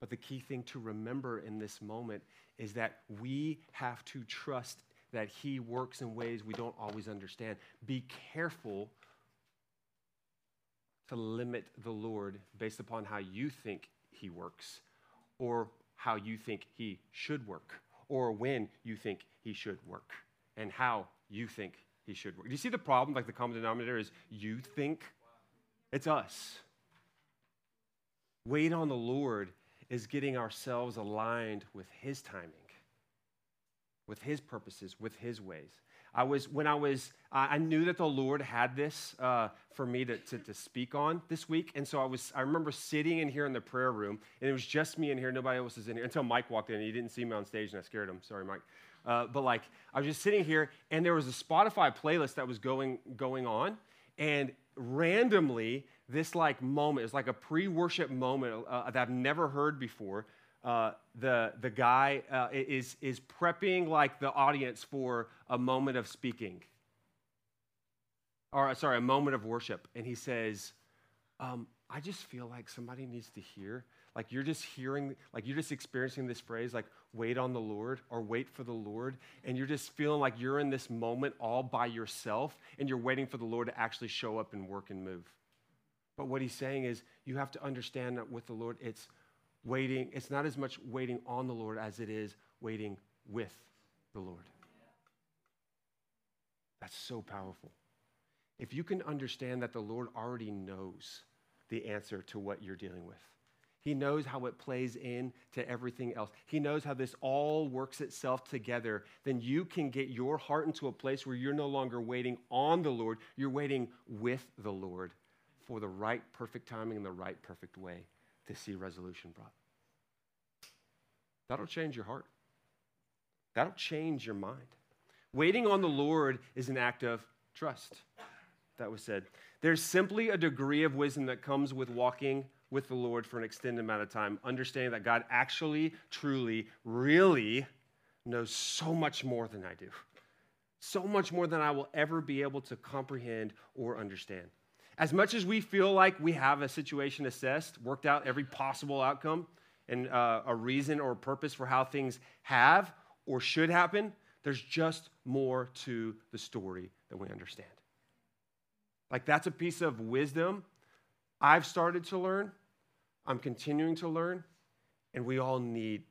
But the key thing to remember in this moment is that we have to trust that He works in ways we don't always understand. Be careful to limit the Lord based upon how you think He works or how you think He should work or when you think He should work and how you think He should work. Do you see the problem? Like the common denominator is you think, it's us. Wait on the Lord is getting ourselves aligned with His timing, with His purposes, with His ways. I was, when I was, I knew that the Lord had this uh, for me to, to, to, speak on this week. And so I was, I remember sitting in here in the prayer room, and it was just me in here, nobody else was in here until Mike walked in. He didn't see me on stage, and I scared him. Sorry, Mike. Uh, but like, I was just sitting here, and there was a Spotify playlist that was going, going on, and randomly, this like moment is like a pre-worship moment uh, that I've never heard before. Uh, the the guy uh, is is prepping like the audience for a moment of speaking, or sorry, a moment of worship, and he says, um, "I just feel like somebody needs to hear." Like you're just hearing, like you're just experiencing this phrase, like wait on the Lord or wait for the Lord. And you're just feeling like you're in this moment all by yourself and you're waiting for the Lord to actually show up and work and move. But what he's saying is you have to understand that with the Lord, it's waiting, it's not as much waiting on the Lord as it is waiting with the Lord. That's so powerful. If you can understand that the Lord already knows the answer to what you're dealing with, He knows how it plays in to everything else. He knows how this all works itself together. Then you can get your heart into a place where you're no longer waiting on the Lord, you're waiting with the Lord for the right perfect timing and the right perfect way to see resolution brought. That'll change your heart. That'll change your mind. Waiting on the Lord is an act of trust. That was said. There's simply a degree of wisdom that comes with walking with the Lord for an extended amount of time, understanding that God actually, truly, really knows so much more than I do. So much more than I will ever be able to comprehend or understand. As much as we feel like we have a situation assessed, worked out every possible outcome, and uh, a reason or a purpose for how things have or should happen, there's just more to the story than we understand. Like, that's a piece of wisdom I've started to learn, I'm continuing to learn, and we all need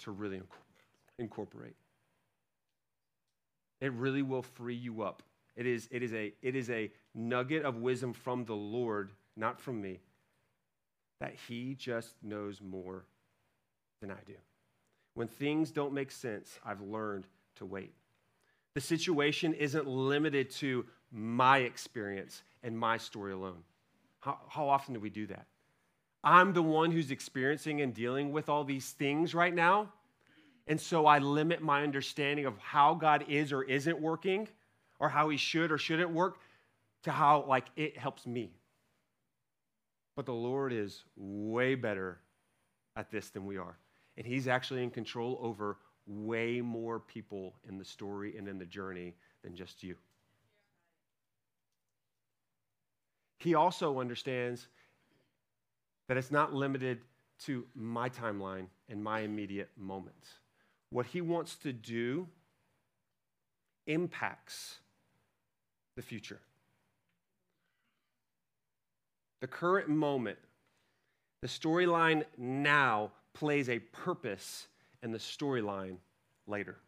to really incorporate. It really will free you up it is, it, is a, it is a nugget of wisdom from the Lord, not from me, that He just knows more than I do. When things don't make sense, I've learned to wait. The situation isn't limited to my experience and my story alone. How, how often do we do that? I'm the one who's experiencing and dealing with all these things right now. And so I limit my understanding of how God is or isn't working or how he should or shouldn't work to how like it helps me. But the Lord is way better at this than we are. And he's actually in control over way more people in the story and in the journey than just you. He also understands that it's not limited to my timeline and my immediate moments. What he wants to do impacts the future. The current moment, the storyline now plays a purpose in the storyline later.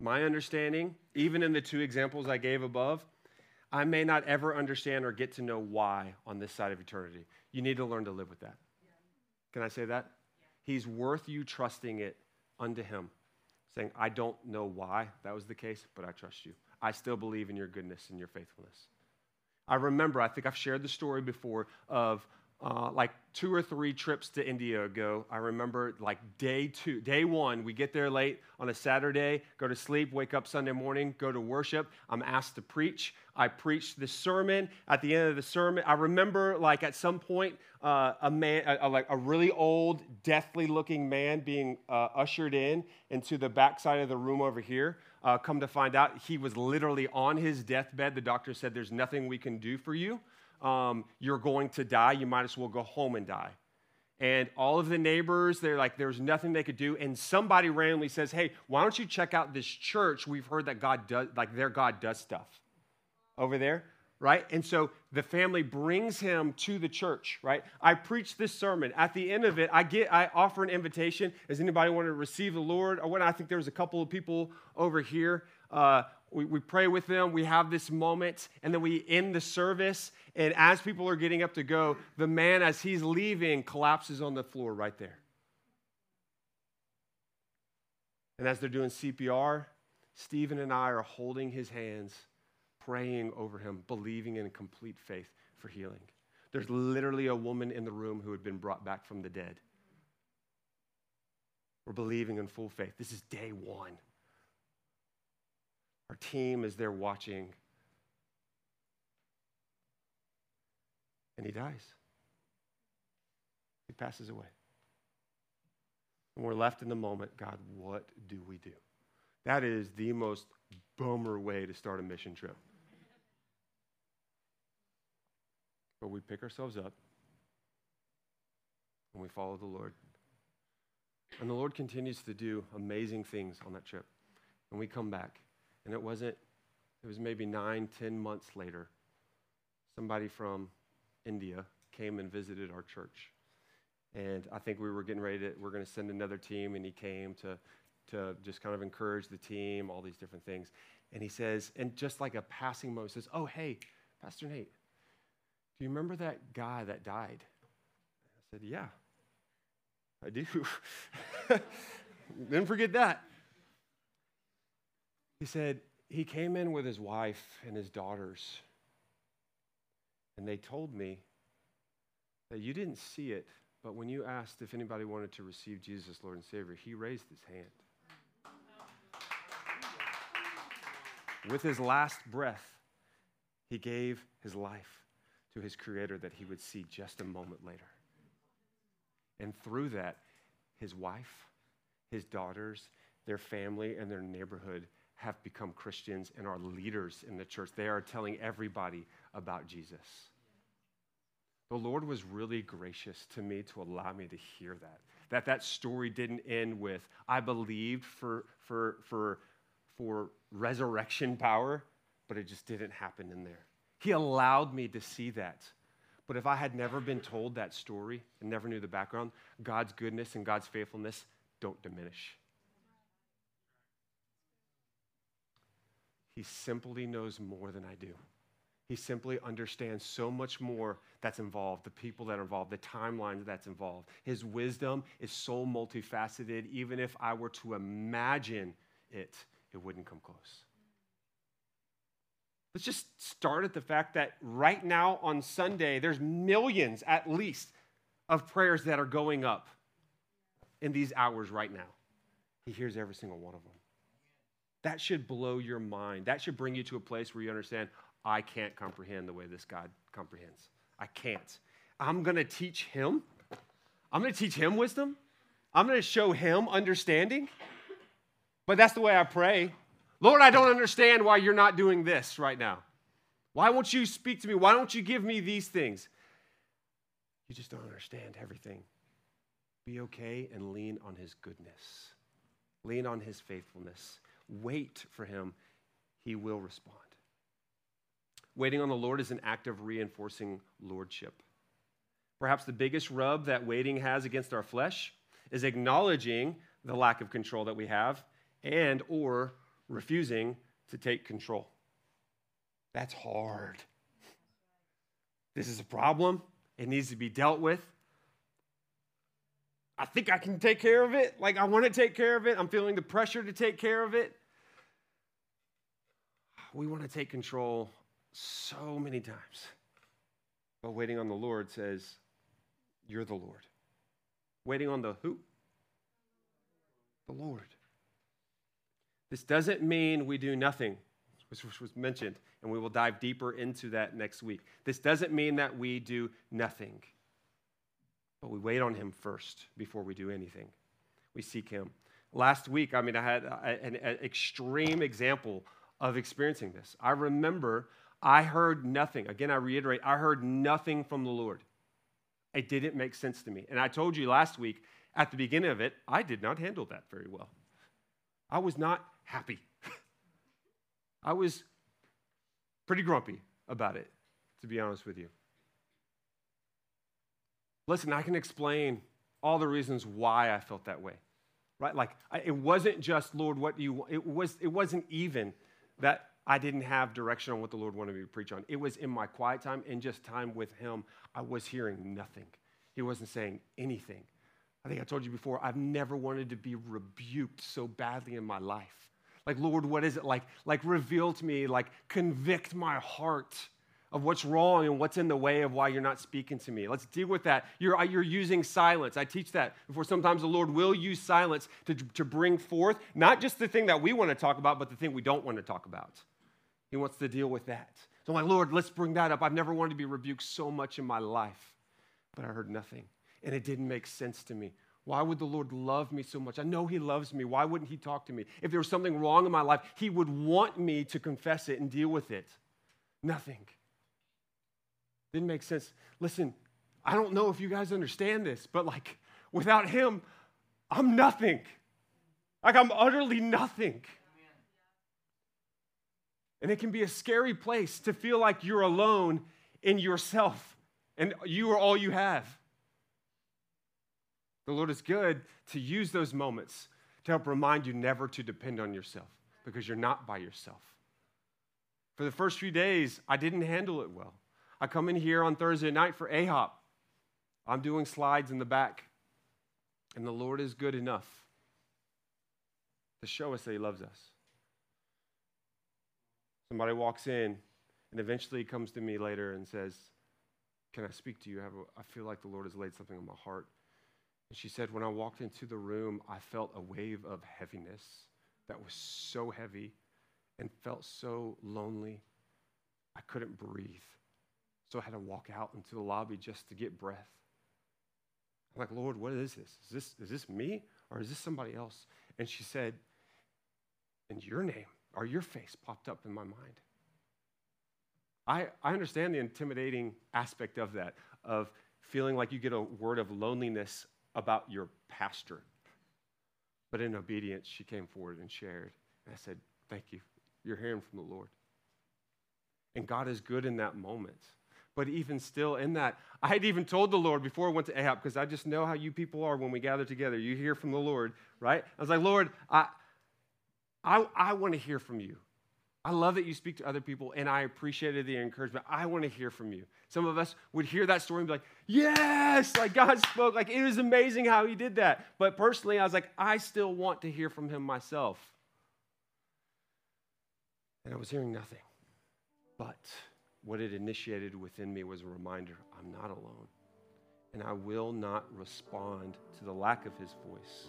My understanding, even in the two examples I gave above, I may not ever understand or get to know why on this side of eternity. You need to learn to live with that. Can I say that? He's worth you trusting it unto Him, saying, I don't know why that was the case, but I trust you. I still believe in your goodness and your faithfulness. I remember, I think I've shared the story before of uh, like two or three trips to India ago, I remember like day two, day one, we get there late on a Saturday, go to sleep, wake up Sunday morning, go to worship. I'm asked to preach. I preached the sermon. At the end of the sermon, I remember like at some point, uh, a man, a, a, like a really old, deathly looking man being uh, ushered in into the backside of the room over here. Uh, come to find out, he was literally on his deathbed. The doctor said, There's nothing we can do for you um, you're going to die. You might as well go home and die. And all of the neighbors, they're like, there's nothing they could do. And somebody randomly says, hey, why don't you check out this church? We've heard that God does, like their God does stuff over there, right? And so the family brings him to the church, right? I preach this sermon. At the end of it, I get, I offer an invitation. Does anybody want to receive the Lord? I think there was a couple of people over here. Uh, we, we pray with them, we have this moment, and then we end the service. And as people are getting up to go, the man, as he's leaving, collapses on the floor right there. And as they're doing CPR, Stephen and I are holding his hands, praying over him, believing in complete faith for healing. There's literally a woman in the room who had been brought back from the dead. We're believing in full faith. This is day one. Our team is there watching. And he dies. He passes away. And we're left in the moment God, what do we do? That is the most bummer way to start a mission trip. But we pick ourselves up and we follow the Lord. And the Lord continues to do amazing things on that trip. And we come back. And it wasn't, it was maybe nine, ten months later, somebody from India came and visited our church. And I think we were getting ready to, we're going to send another team, and he came to, to just kind of encourage the team, all these different things. And he says, and just like a passing moment, says, Oh, hey, Pastor Nate, do you remember that guy that died? I said, Yeah, I do. Didn't forget that. He said, he came in with his wife and his daughters, and they told me that you didn't see it, but when you asked if anybody wanted to receive Jesus, Lord and Savior, he raised his hand. With his last breath, he gave his life to his Creator that he would see just a moment later. And through that, his wife, his daughters, their family, and their neighborhood have become Christians and are leaders in the church. They are telling everybody about Jesus. The Lord was really gracious to me to allow me to hear that. That that story didn't end with I believed for for for for resurrection power, but it just didn't happen in there. He allowed me to see that. But if I had never been told that story and never knew the background, God's goodness and God's faithfulness don't diminish. He simply knows more than I do. He simply understands so much more that's involved, the people that are involved, the timelines that's involved. His wisdom is so multifaceted, even if I were to imagine it, it wouldn't come close. Let's just start at the fact that right now on Sunday, there's millions at least of prayers that are going up in these hours right now. He hears every single one of them. That should blow your mind. That should bring you to a place where you understand, I can't comprehend the way this God comprehends. I can't. I'm going to teach him. I'm going to teach him wisdom. I'm going to show him understanding. But that's the way I pray. Lord, I don't understand why you're not doing this right now. Why won't you speak to me? Why don't you give me these things? You just don't understand everything. Be okay and lean on his goodness, lean on his faithfulness. Wait for him, he will respond. Waiting on the Lord is an act of reinforcing lordship. Perhaps the biggest rub that waiting has against our flesh is acknowledging the lack of control that we have and or refusing to take control. That's hard. This is a problem. It needs to be dealt with. I think I can take care of it. Like, I want to take care of it. I'm feeling the pressure to take care of it. We want to take control so many times. But waiting on the Lord says, You're the Lord. Waiting on the who? The Lord. This doesn't mean we do nothing, which was mentioned, and we will dive deeper into that next week. This doesn't mean that we do nothing, but we wait on Him first before we do anything. We seek Him. Last week, I mean, I had an, extreme example of experiencing this. I remember I heard nothing. Again, I reiterate, I heard nothing from the Lord. It didn't make sense to me. And I told you last week, at the beginning of it, I did not handle that very well. I was not happy. I was pretty grumpy about it, to be honest with you. Listen, I can explain all the reasons why I felt that way. Right? Like I, it wasn't just Lord what do you it was it wasn't even that I didn't have direction on what the Lord wanted me to preach on. It was in my quiet time and just time with him, I was hearing nothing. He wasn't saying anything. I think I told you before, I've never wanted to be rebuked so badly in my life. Like, Lord, what is it like? Like, reveal to me, like, convict my heart of what's wrong and what's in the way of why you're not speaking to me. Let's deal with that. You're, you're using silence. I teach that before. Sometimes the Lord will use silence to, to bring forth not just the thing that we want to talk about, but the thing we don't want to talk about. He wants to deal with that. So like, Lord, let's bring that up. I've never wanted to be rebuked so much in my life, but I heard nothing and it didn't make sense to me. Why would the Lord love me so much? I know He loves me. Why wouldn't He talk to me? If there was something wrong in my life, He would want me to confess it and deal with it. Nothing. Didn't make sense. Listen, I don't know if you guys understand this, but like without Him, I'm nothing. Like I'm utterly nothing. And it can be a scary place to feel like you're alone in yourself and you are all you have. The Lord is good to use those moments to help remind you never to depend on yourself because you're not by yourself. For the first few days, I didn't handle it well. I come in here on Thursday night for AHOP. I'm doing slides in the back, and the Lord is good enough to show us that He loves us. Somebody walks in, and eventually comes to me later and says, Can I speak to you? I, feel like the Lord has laid something on my heart. And she said, When I walked into the room, I felt a wave of heaviness that was so heavy and felt so lonely. I couldn't breathe. So I had to walk out into the lobby just to get breath. I'm like, Lord, what is this? Is this, is this me or is this somebody else? And she said, and your name or your face popped up in my mind. I, I understand the intimidating aspect of that, of feeling like you get a word of loneliness about your pastor. But in obedience, she came forward and shared. And I said, Thank you. You're hearing from the Lord. And God is good in that moment. But even still, in that, I had even told the Lord before I went to AHOP, because I just know how you people are when we gather together. You hear from the Lord, right? I was like, Lord, I, I, I want to hear from you. I love that you speak to other people, and I appreciated the encouragement. I want to hear from you. Some of us would hear that story and be like, Yes, like God spoke. Like it was amazing how He did that. But personally, I was like, I still want to hear from Him myself. And I was hearing nothing. But what it initiated within me was a reminder I'm not alone. And I will not respond to the lack of his voice.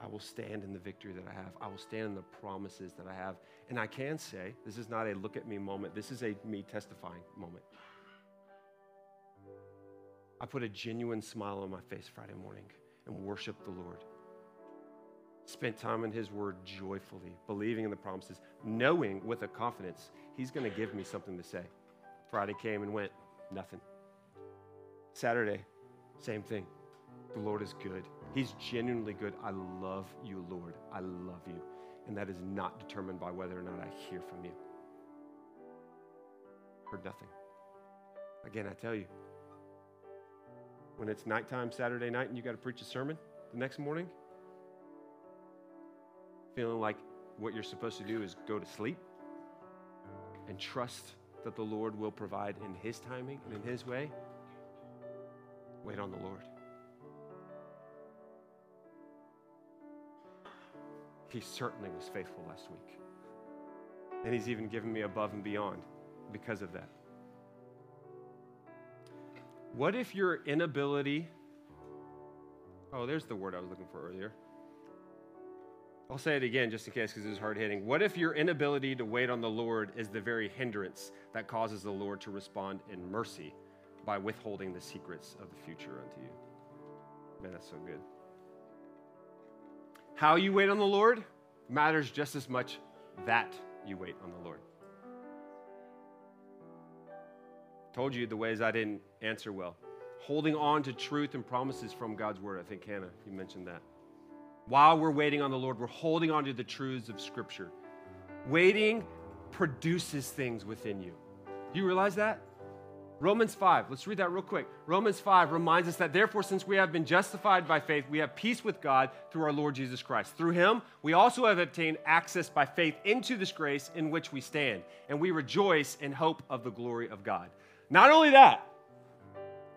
I will stand in the victory that I have. I will stand in the promises that I have. And I can say, this is not a look at me moment, this is a me testifying moment. I put a genuine smile on my face Friday morning and worshiped the Lord. Spent time in His Word joyfully, believing in the promises, knowing with a confidence He's going to give me something to say. Friday came and went, nothing. Saturday, same thing. The Lord is good. He's genuinely good. I love you, Lord. I love you. And that is not determined by whether or not I hear from you. Heard nothing. Again, I tell you, when it's nighttime Saturday night and you got to preach a sermon the next morning, feeling like what you're supposed to do is go to sleep and trust that the Lord will provide in His timing and in His way, wait on the Lord. He certainly was faithful last week. And He's even given me above and beyond because of that. What if your inability, oh, there's the word I was looking for earlier. I'll say it again just in case because it was hard hitting. What if your inability to wait on the Lord is the very hindrance that causes the Lord to respond in mercy by withholding the secrets of the future unto you? Man, that's so good. How you wait on the Lord matters just as much that you wait on the Lord. Told you the ways I didn't answer well. Holding on to truth and promises from God's word. I think Hannah, you mentioned that. While we're waiting on the Lord, we're holding on to the truths of Scripture. Waiting produces things within you. Do you realize that? Romans 5, let's read that real quick. Romans 5 reminds us that therefore, since we have been justified by faith, we have peace with God through our Lord Jesus Christ. Through him, we also have obtained access by faith into this grace in which we stand, and we rejoice in hope of the glory of God. Not only that,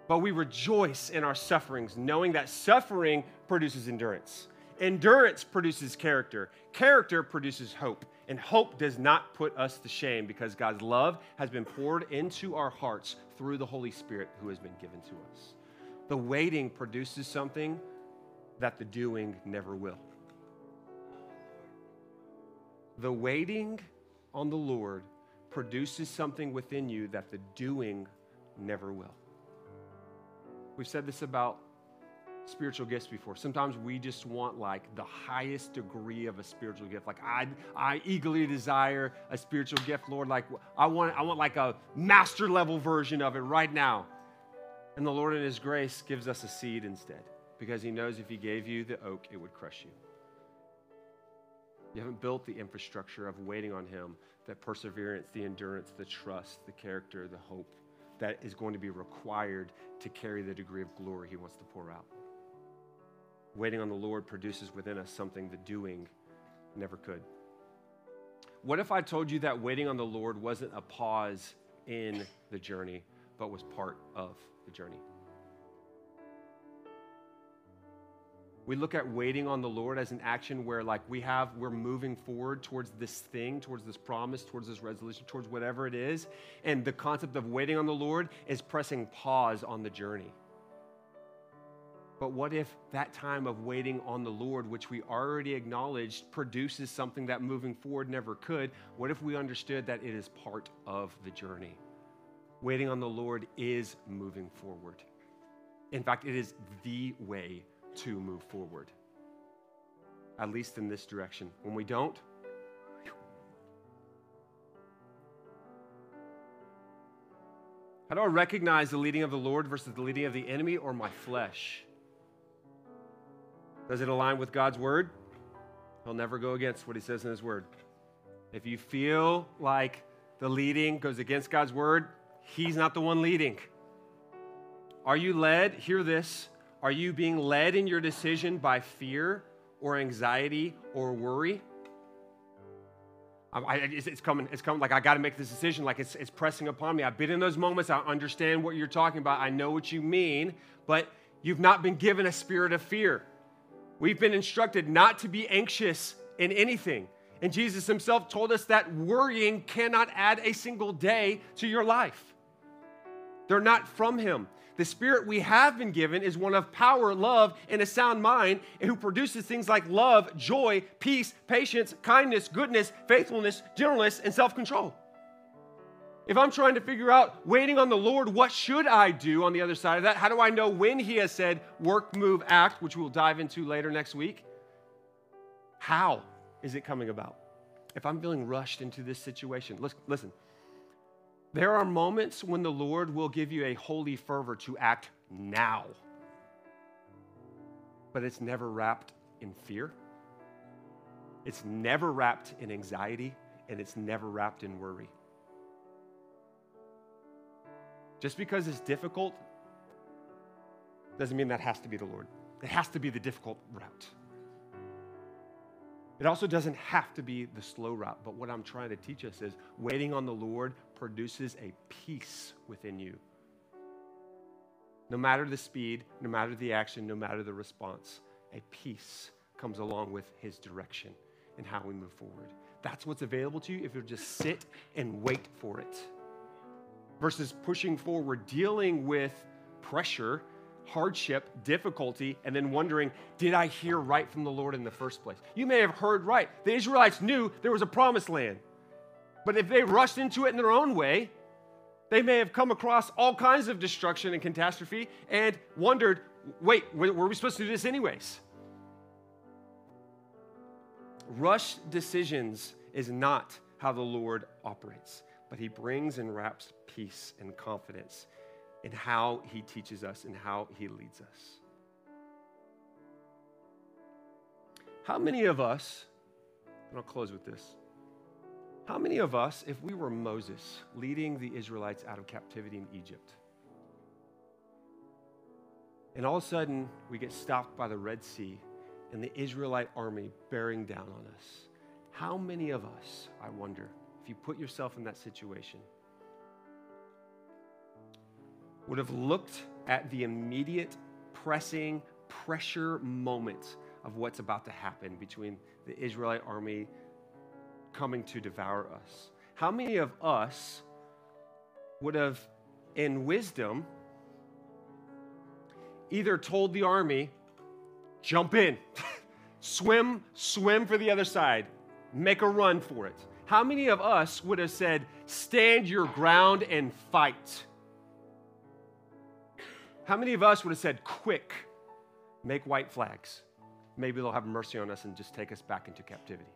but we rejoice in our sufferings, knowing that suffering produces endurance. Endurance produces character. Character produces hope. And hope does not put us to shame because God's love has been poured into our hearts through the Holy Spirit who has been given to us. The waiting produces something that the doing never will. The waiting on the Lord produces something within you that the doing never will. We've said this about spiritual gifts before. Sometimes we just want like the highest degree of a spiritual gift. Like I I eagerly desire a spiritual gift, Lord. Like I want I want like a master level version of it right now. And the Lord in his grace gives us a seed instead because he knows if he gave you the oak, it would crush you. You haven't built the infrastructure of waiting on him, that perseverance, the endurance, the trust, the character, the hope that is going to be required to carry the degree of glory he wants to pour out. Waiting on the Lord produces within us something the doing never could. What if I told you that waiting on the Lord wasn't a pause in the journey, but was part of the journey? We look at waiting on the Lord as an action where, like, we have, we're moving forward towards this thing, towards this promise, towards this resolution, towards whatever it is. And the concept of waiting on the Lord is pressing pause on the journey. But what if that time of waiting on the Lord, which we already acknowledged, produces something that moving forward never could? What if we understood that it is part of the journey? Waiting on the Lord is moving forward. In fact, it is the way to move forward, at least in this direction. When we don't, how do I recognize the leading of the Lord versus the leading of the enemy or my flesh? Does it align with God's word? He'll never go against what he says in his word. If you feel like the leading goes against God's word, he's not the one leading. Are you led? Hear this. Are you being led in your decision by fear or anxiety or worry? I, it's, it's, coming, it's coming. Like, I got to make this decision. Like, it's, it's pressing upon me. I've been in those moments. I understand what you're talking about. I know what you mean, but you've not been given a spirit of fear. We've been instructed not to be anxious in anything. And Jesus himself told us that worrying cannot add a single day to your life. They're not from him. The spirit we have been given is one of power, love, and a sound mind, and who produces things like love, joy, peace, patience, kindness, goodness, faithfulness, gentleness, and self control. If I'm trying to figure out waiting on the Lord, what should I do on the other side of that? How do I know when He has said work, move, act, which we'll dive into later next week? How is it coming about? If I'm feeling rushed into this situation, listen, there are moments when the Lord will give you a holy fervor to act now, but it's never wrapped in fear. It's never wrapped in anxiety, and it's never wrapped in worry. Just because it's difficult doesn't mean that has to be the Lord. It has to be the difficult route. It also doesn't have to be the slow route, but what I'm trying to teach us is waiting on the Lord produces a peace within you. No matter the speed, no matter the action, no matter the response, a peace comes along with his direction and how we move forward. That's what's available to you if you'll just sit and wait for it. Versus pushing forward, dealing with pressure hardship, difficulty, and then wondering, did I hear right from the Lord in the first place? You may have heard right. The Israelites knew there was a promised land. But if they rushed into it in their own way, they may have come across all kinds of destruction and catastrophe and wondered, wait, were we supposed to do this anyways? Rush decisions is not how the Lord operates, but He brings and wraps peace and confidence in how he teaches us and how he leads us. How many of us, and I'll close with this, how many of us, if we were Moses leading the Israelites out of captivity in Egypt, and all of a sudden we get stopped by the Red Sea and the Israelite army bearing down on us, how many of us, I wonder, if you put yourself in that situation, would have looked at the immediate, pressing, pressure moment of what's about to happen between the Israelite army coming to devour us. How many of us would have, in wisdom, either told the army, jump in, swim, swim for the other side, make a run for it? How many of us would have said, stand your ground and fight? How many of us would have said, quick, make white flags? Maybe they'll have mercy on us and just take us back into captivity.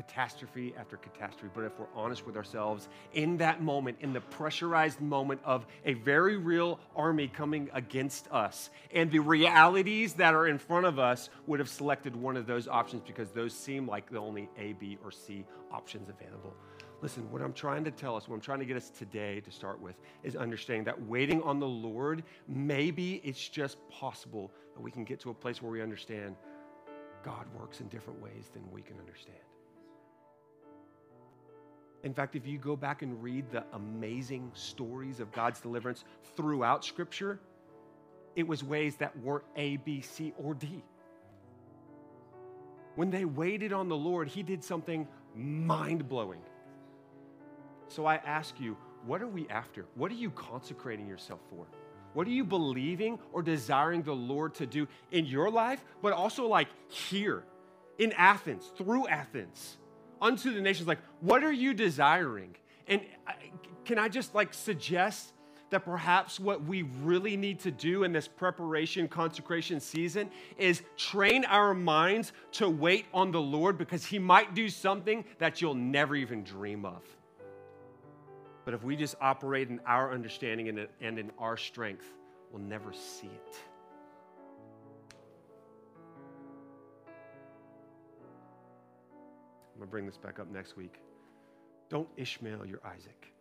Catastrophe after catastrophe. But if we're honest with ourselves, in that moment, in the pressurized moment of a very real army coming against us, and the realities that are in front of us, would have selected one of those options because those seem like the only A, B, or C options available. Listen, what I'm trying to tell us, what I'm trying to get us today to start with, is understanding that waiting on the Lord, maybe it's just possible that we can get to a place where we understand God works in different ways than we can understand. In fact, if you go back and read the amazing stories of God's deliverance throughout Scripture, it was ways that weren't A, B, C, or D. When they waited on the Lord, He did something mind blowing. So I ask you, what are we after? What are you consecrating yourself for? What are you believing or desiring the Lord to do in your life, but also like here in Athens, through Athens, unto the nations? Like, what are you desiring? And uh, can I just like suggest that perhaps what we really need to do in this preparation consecration season is train our minds to wait on the Lord because He might do something that you'll never even dream of. But if we just operate in our understanding and, and in our strength, we'll never see it. I'm going to bring this back up next week. Don't Ishmael your Isaac.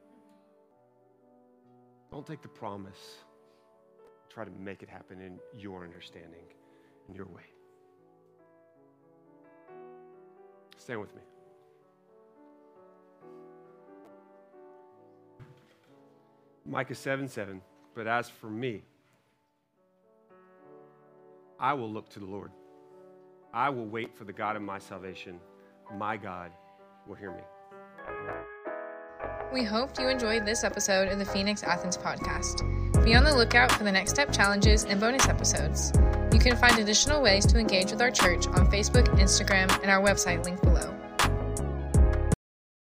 Don't take the promise. Try to make it happen in your understanding, in your way. Stand with me. Micah 7 7. But as for me, I will look to the Lord. I will wait for the God of my salvation. My God will hear me. We hope you enjoyed this episode of the Phoenix Athens podcast. Be on the lookout for the next step challenges and bonus episodes. You can find additional ways to engage with our church on Facebook, Instagram, and our website linked below.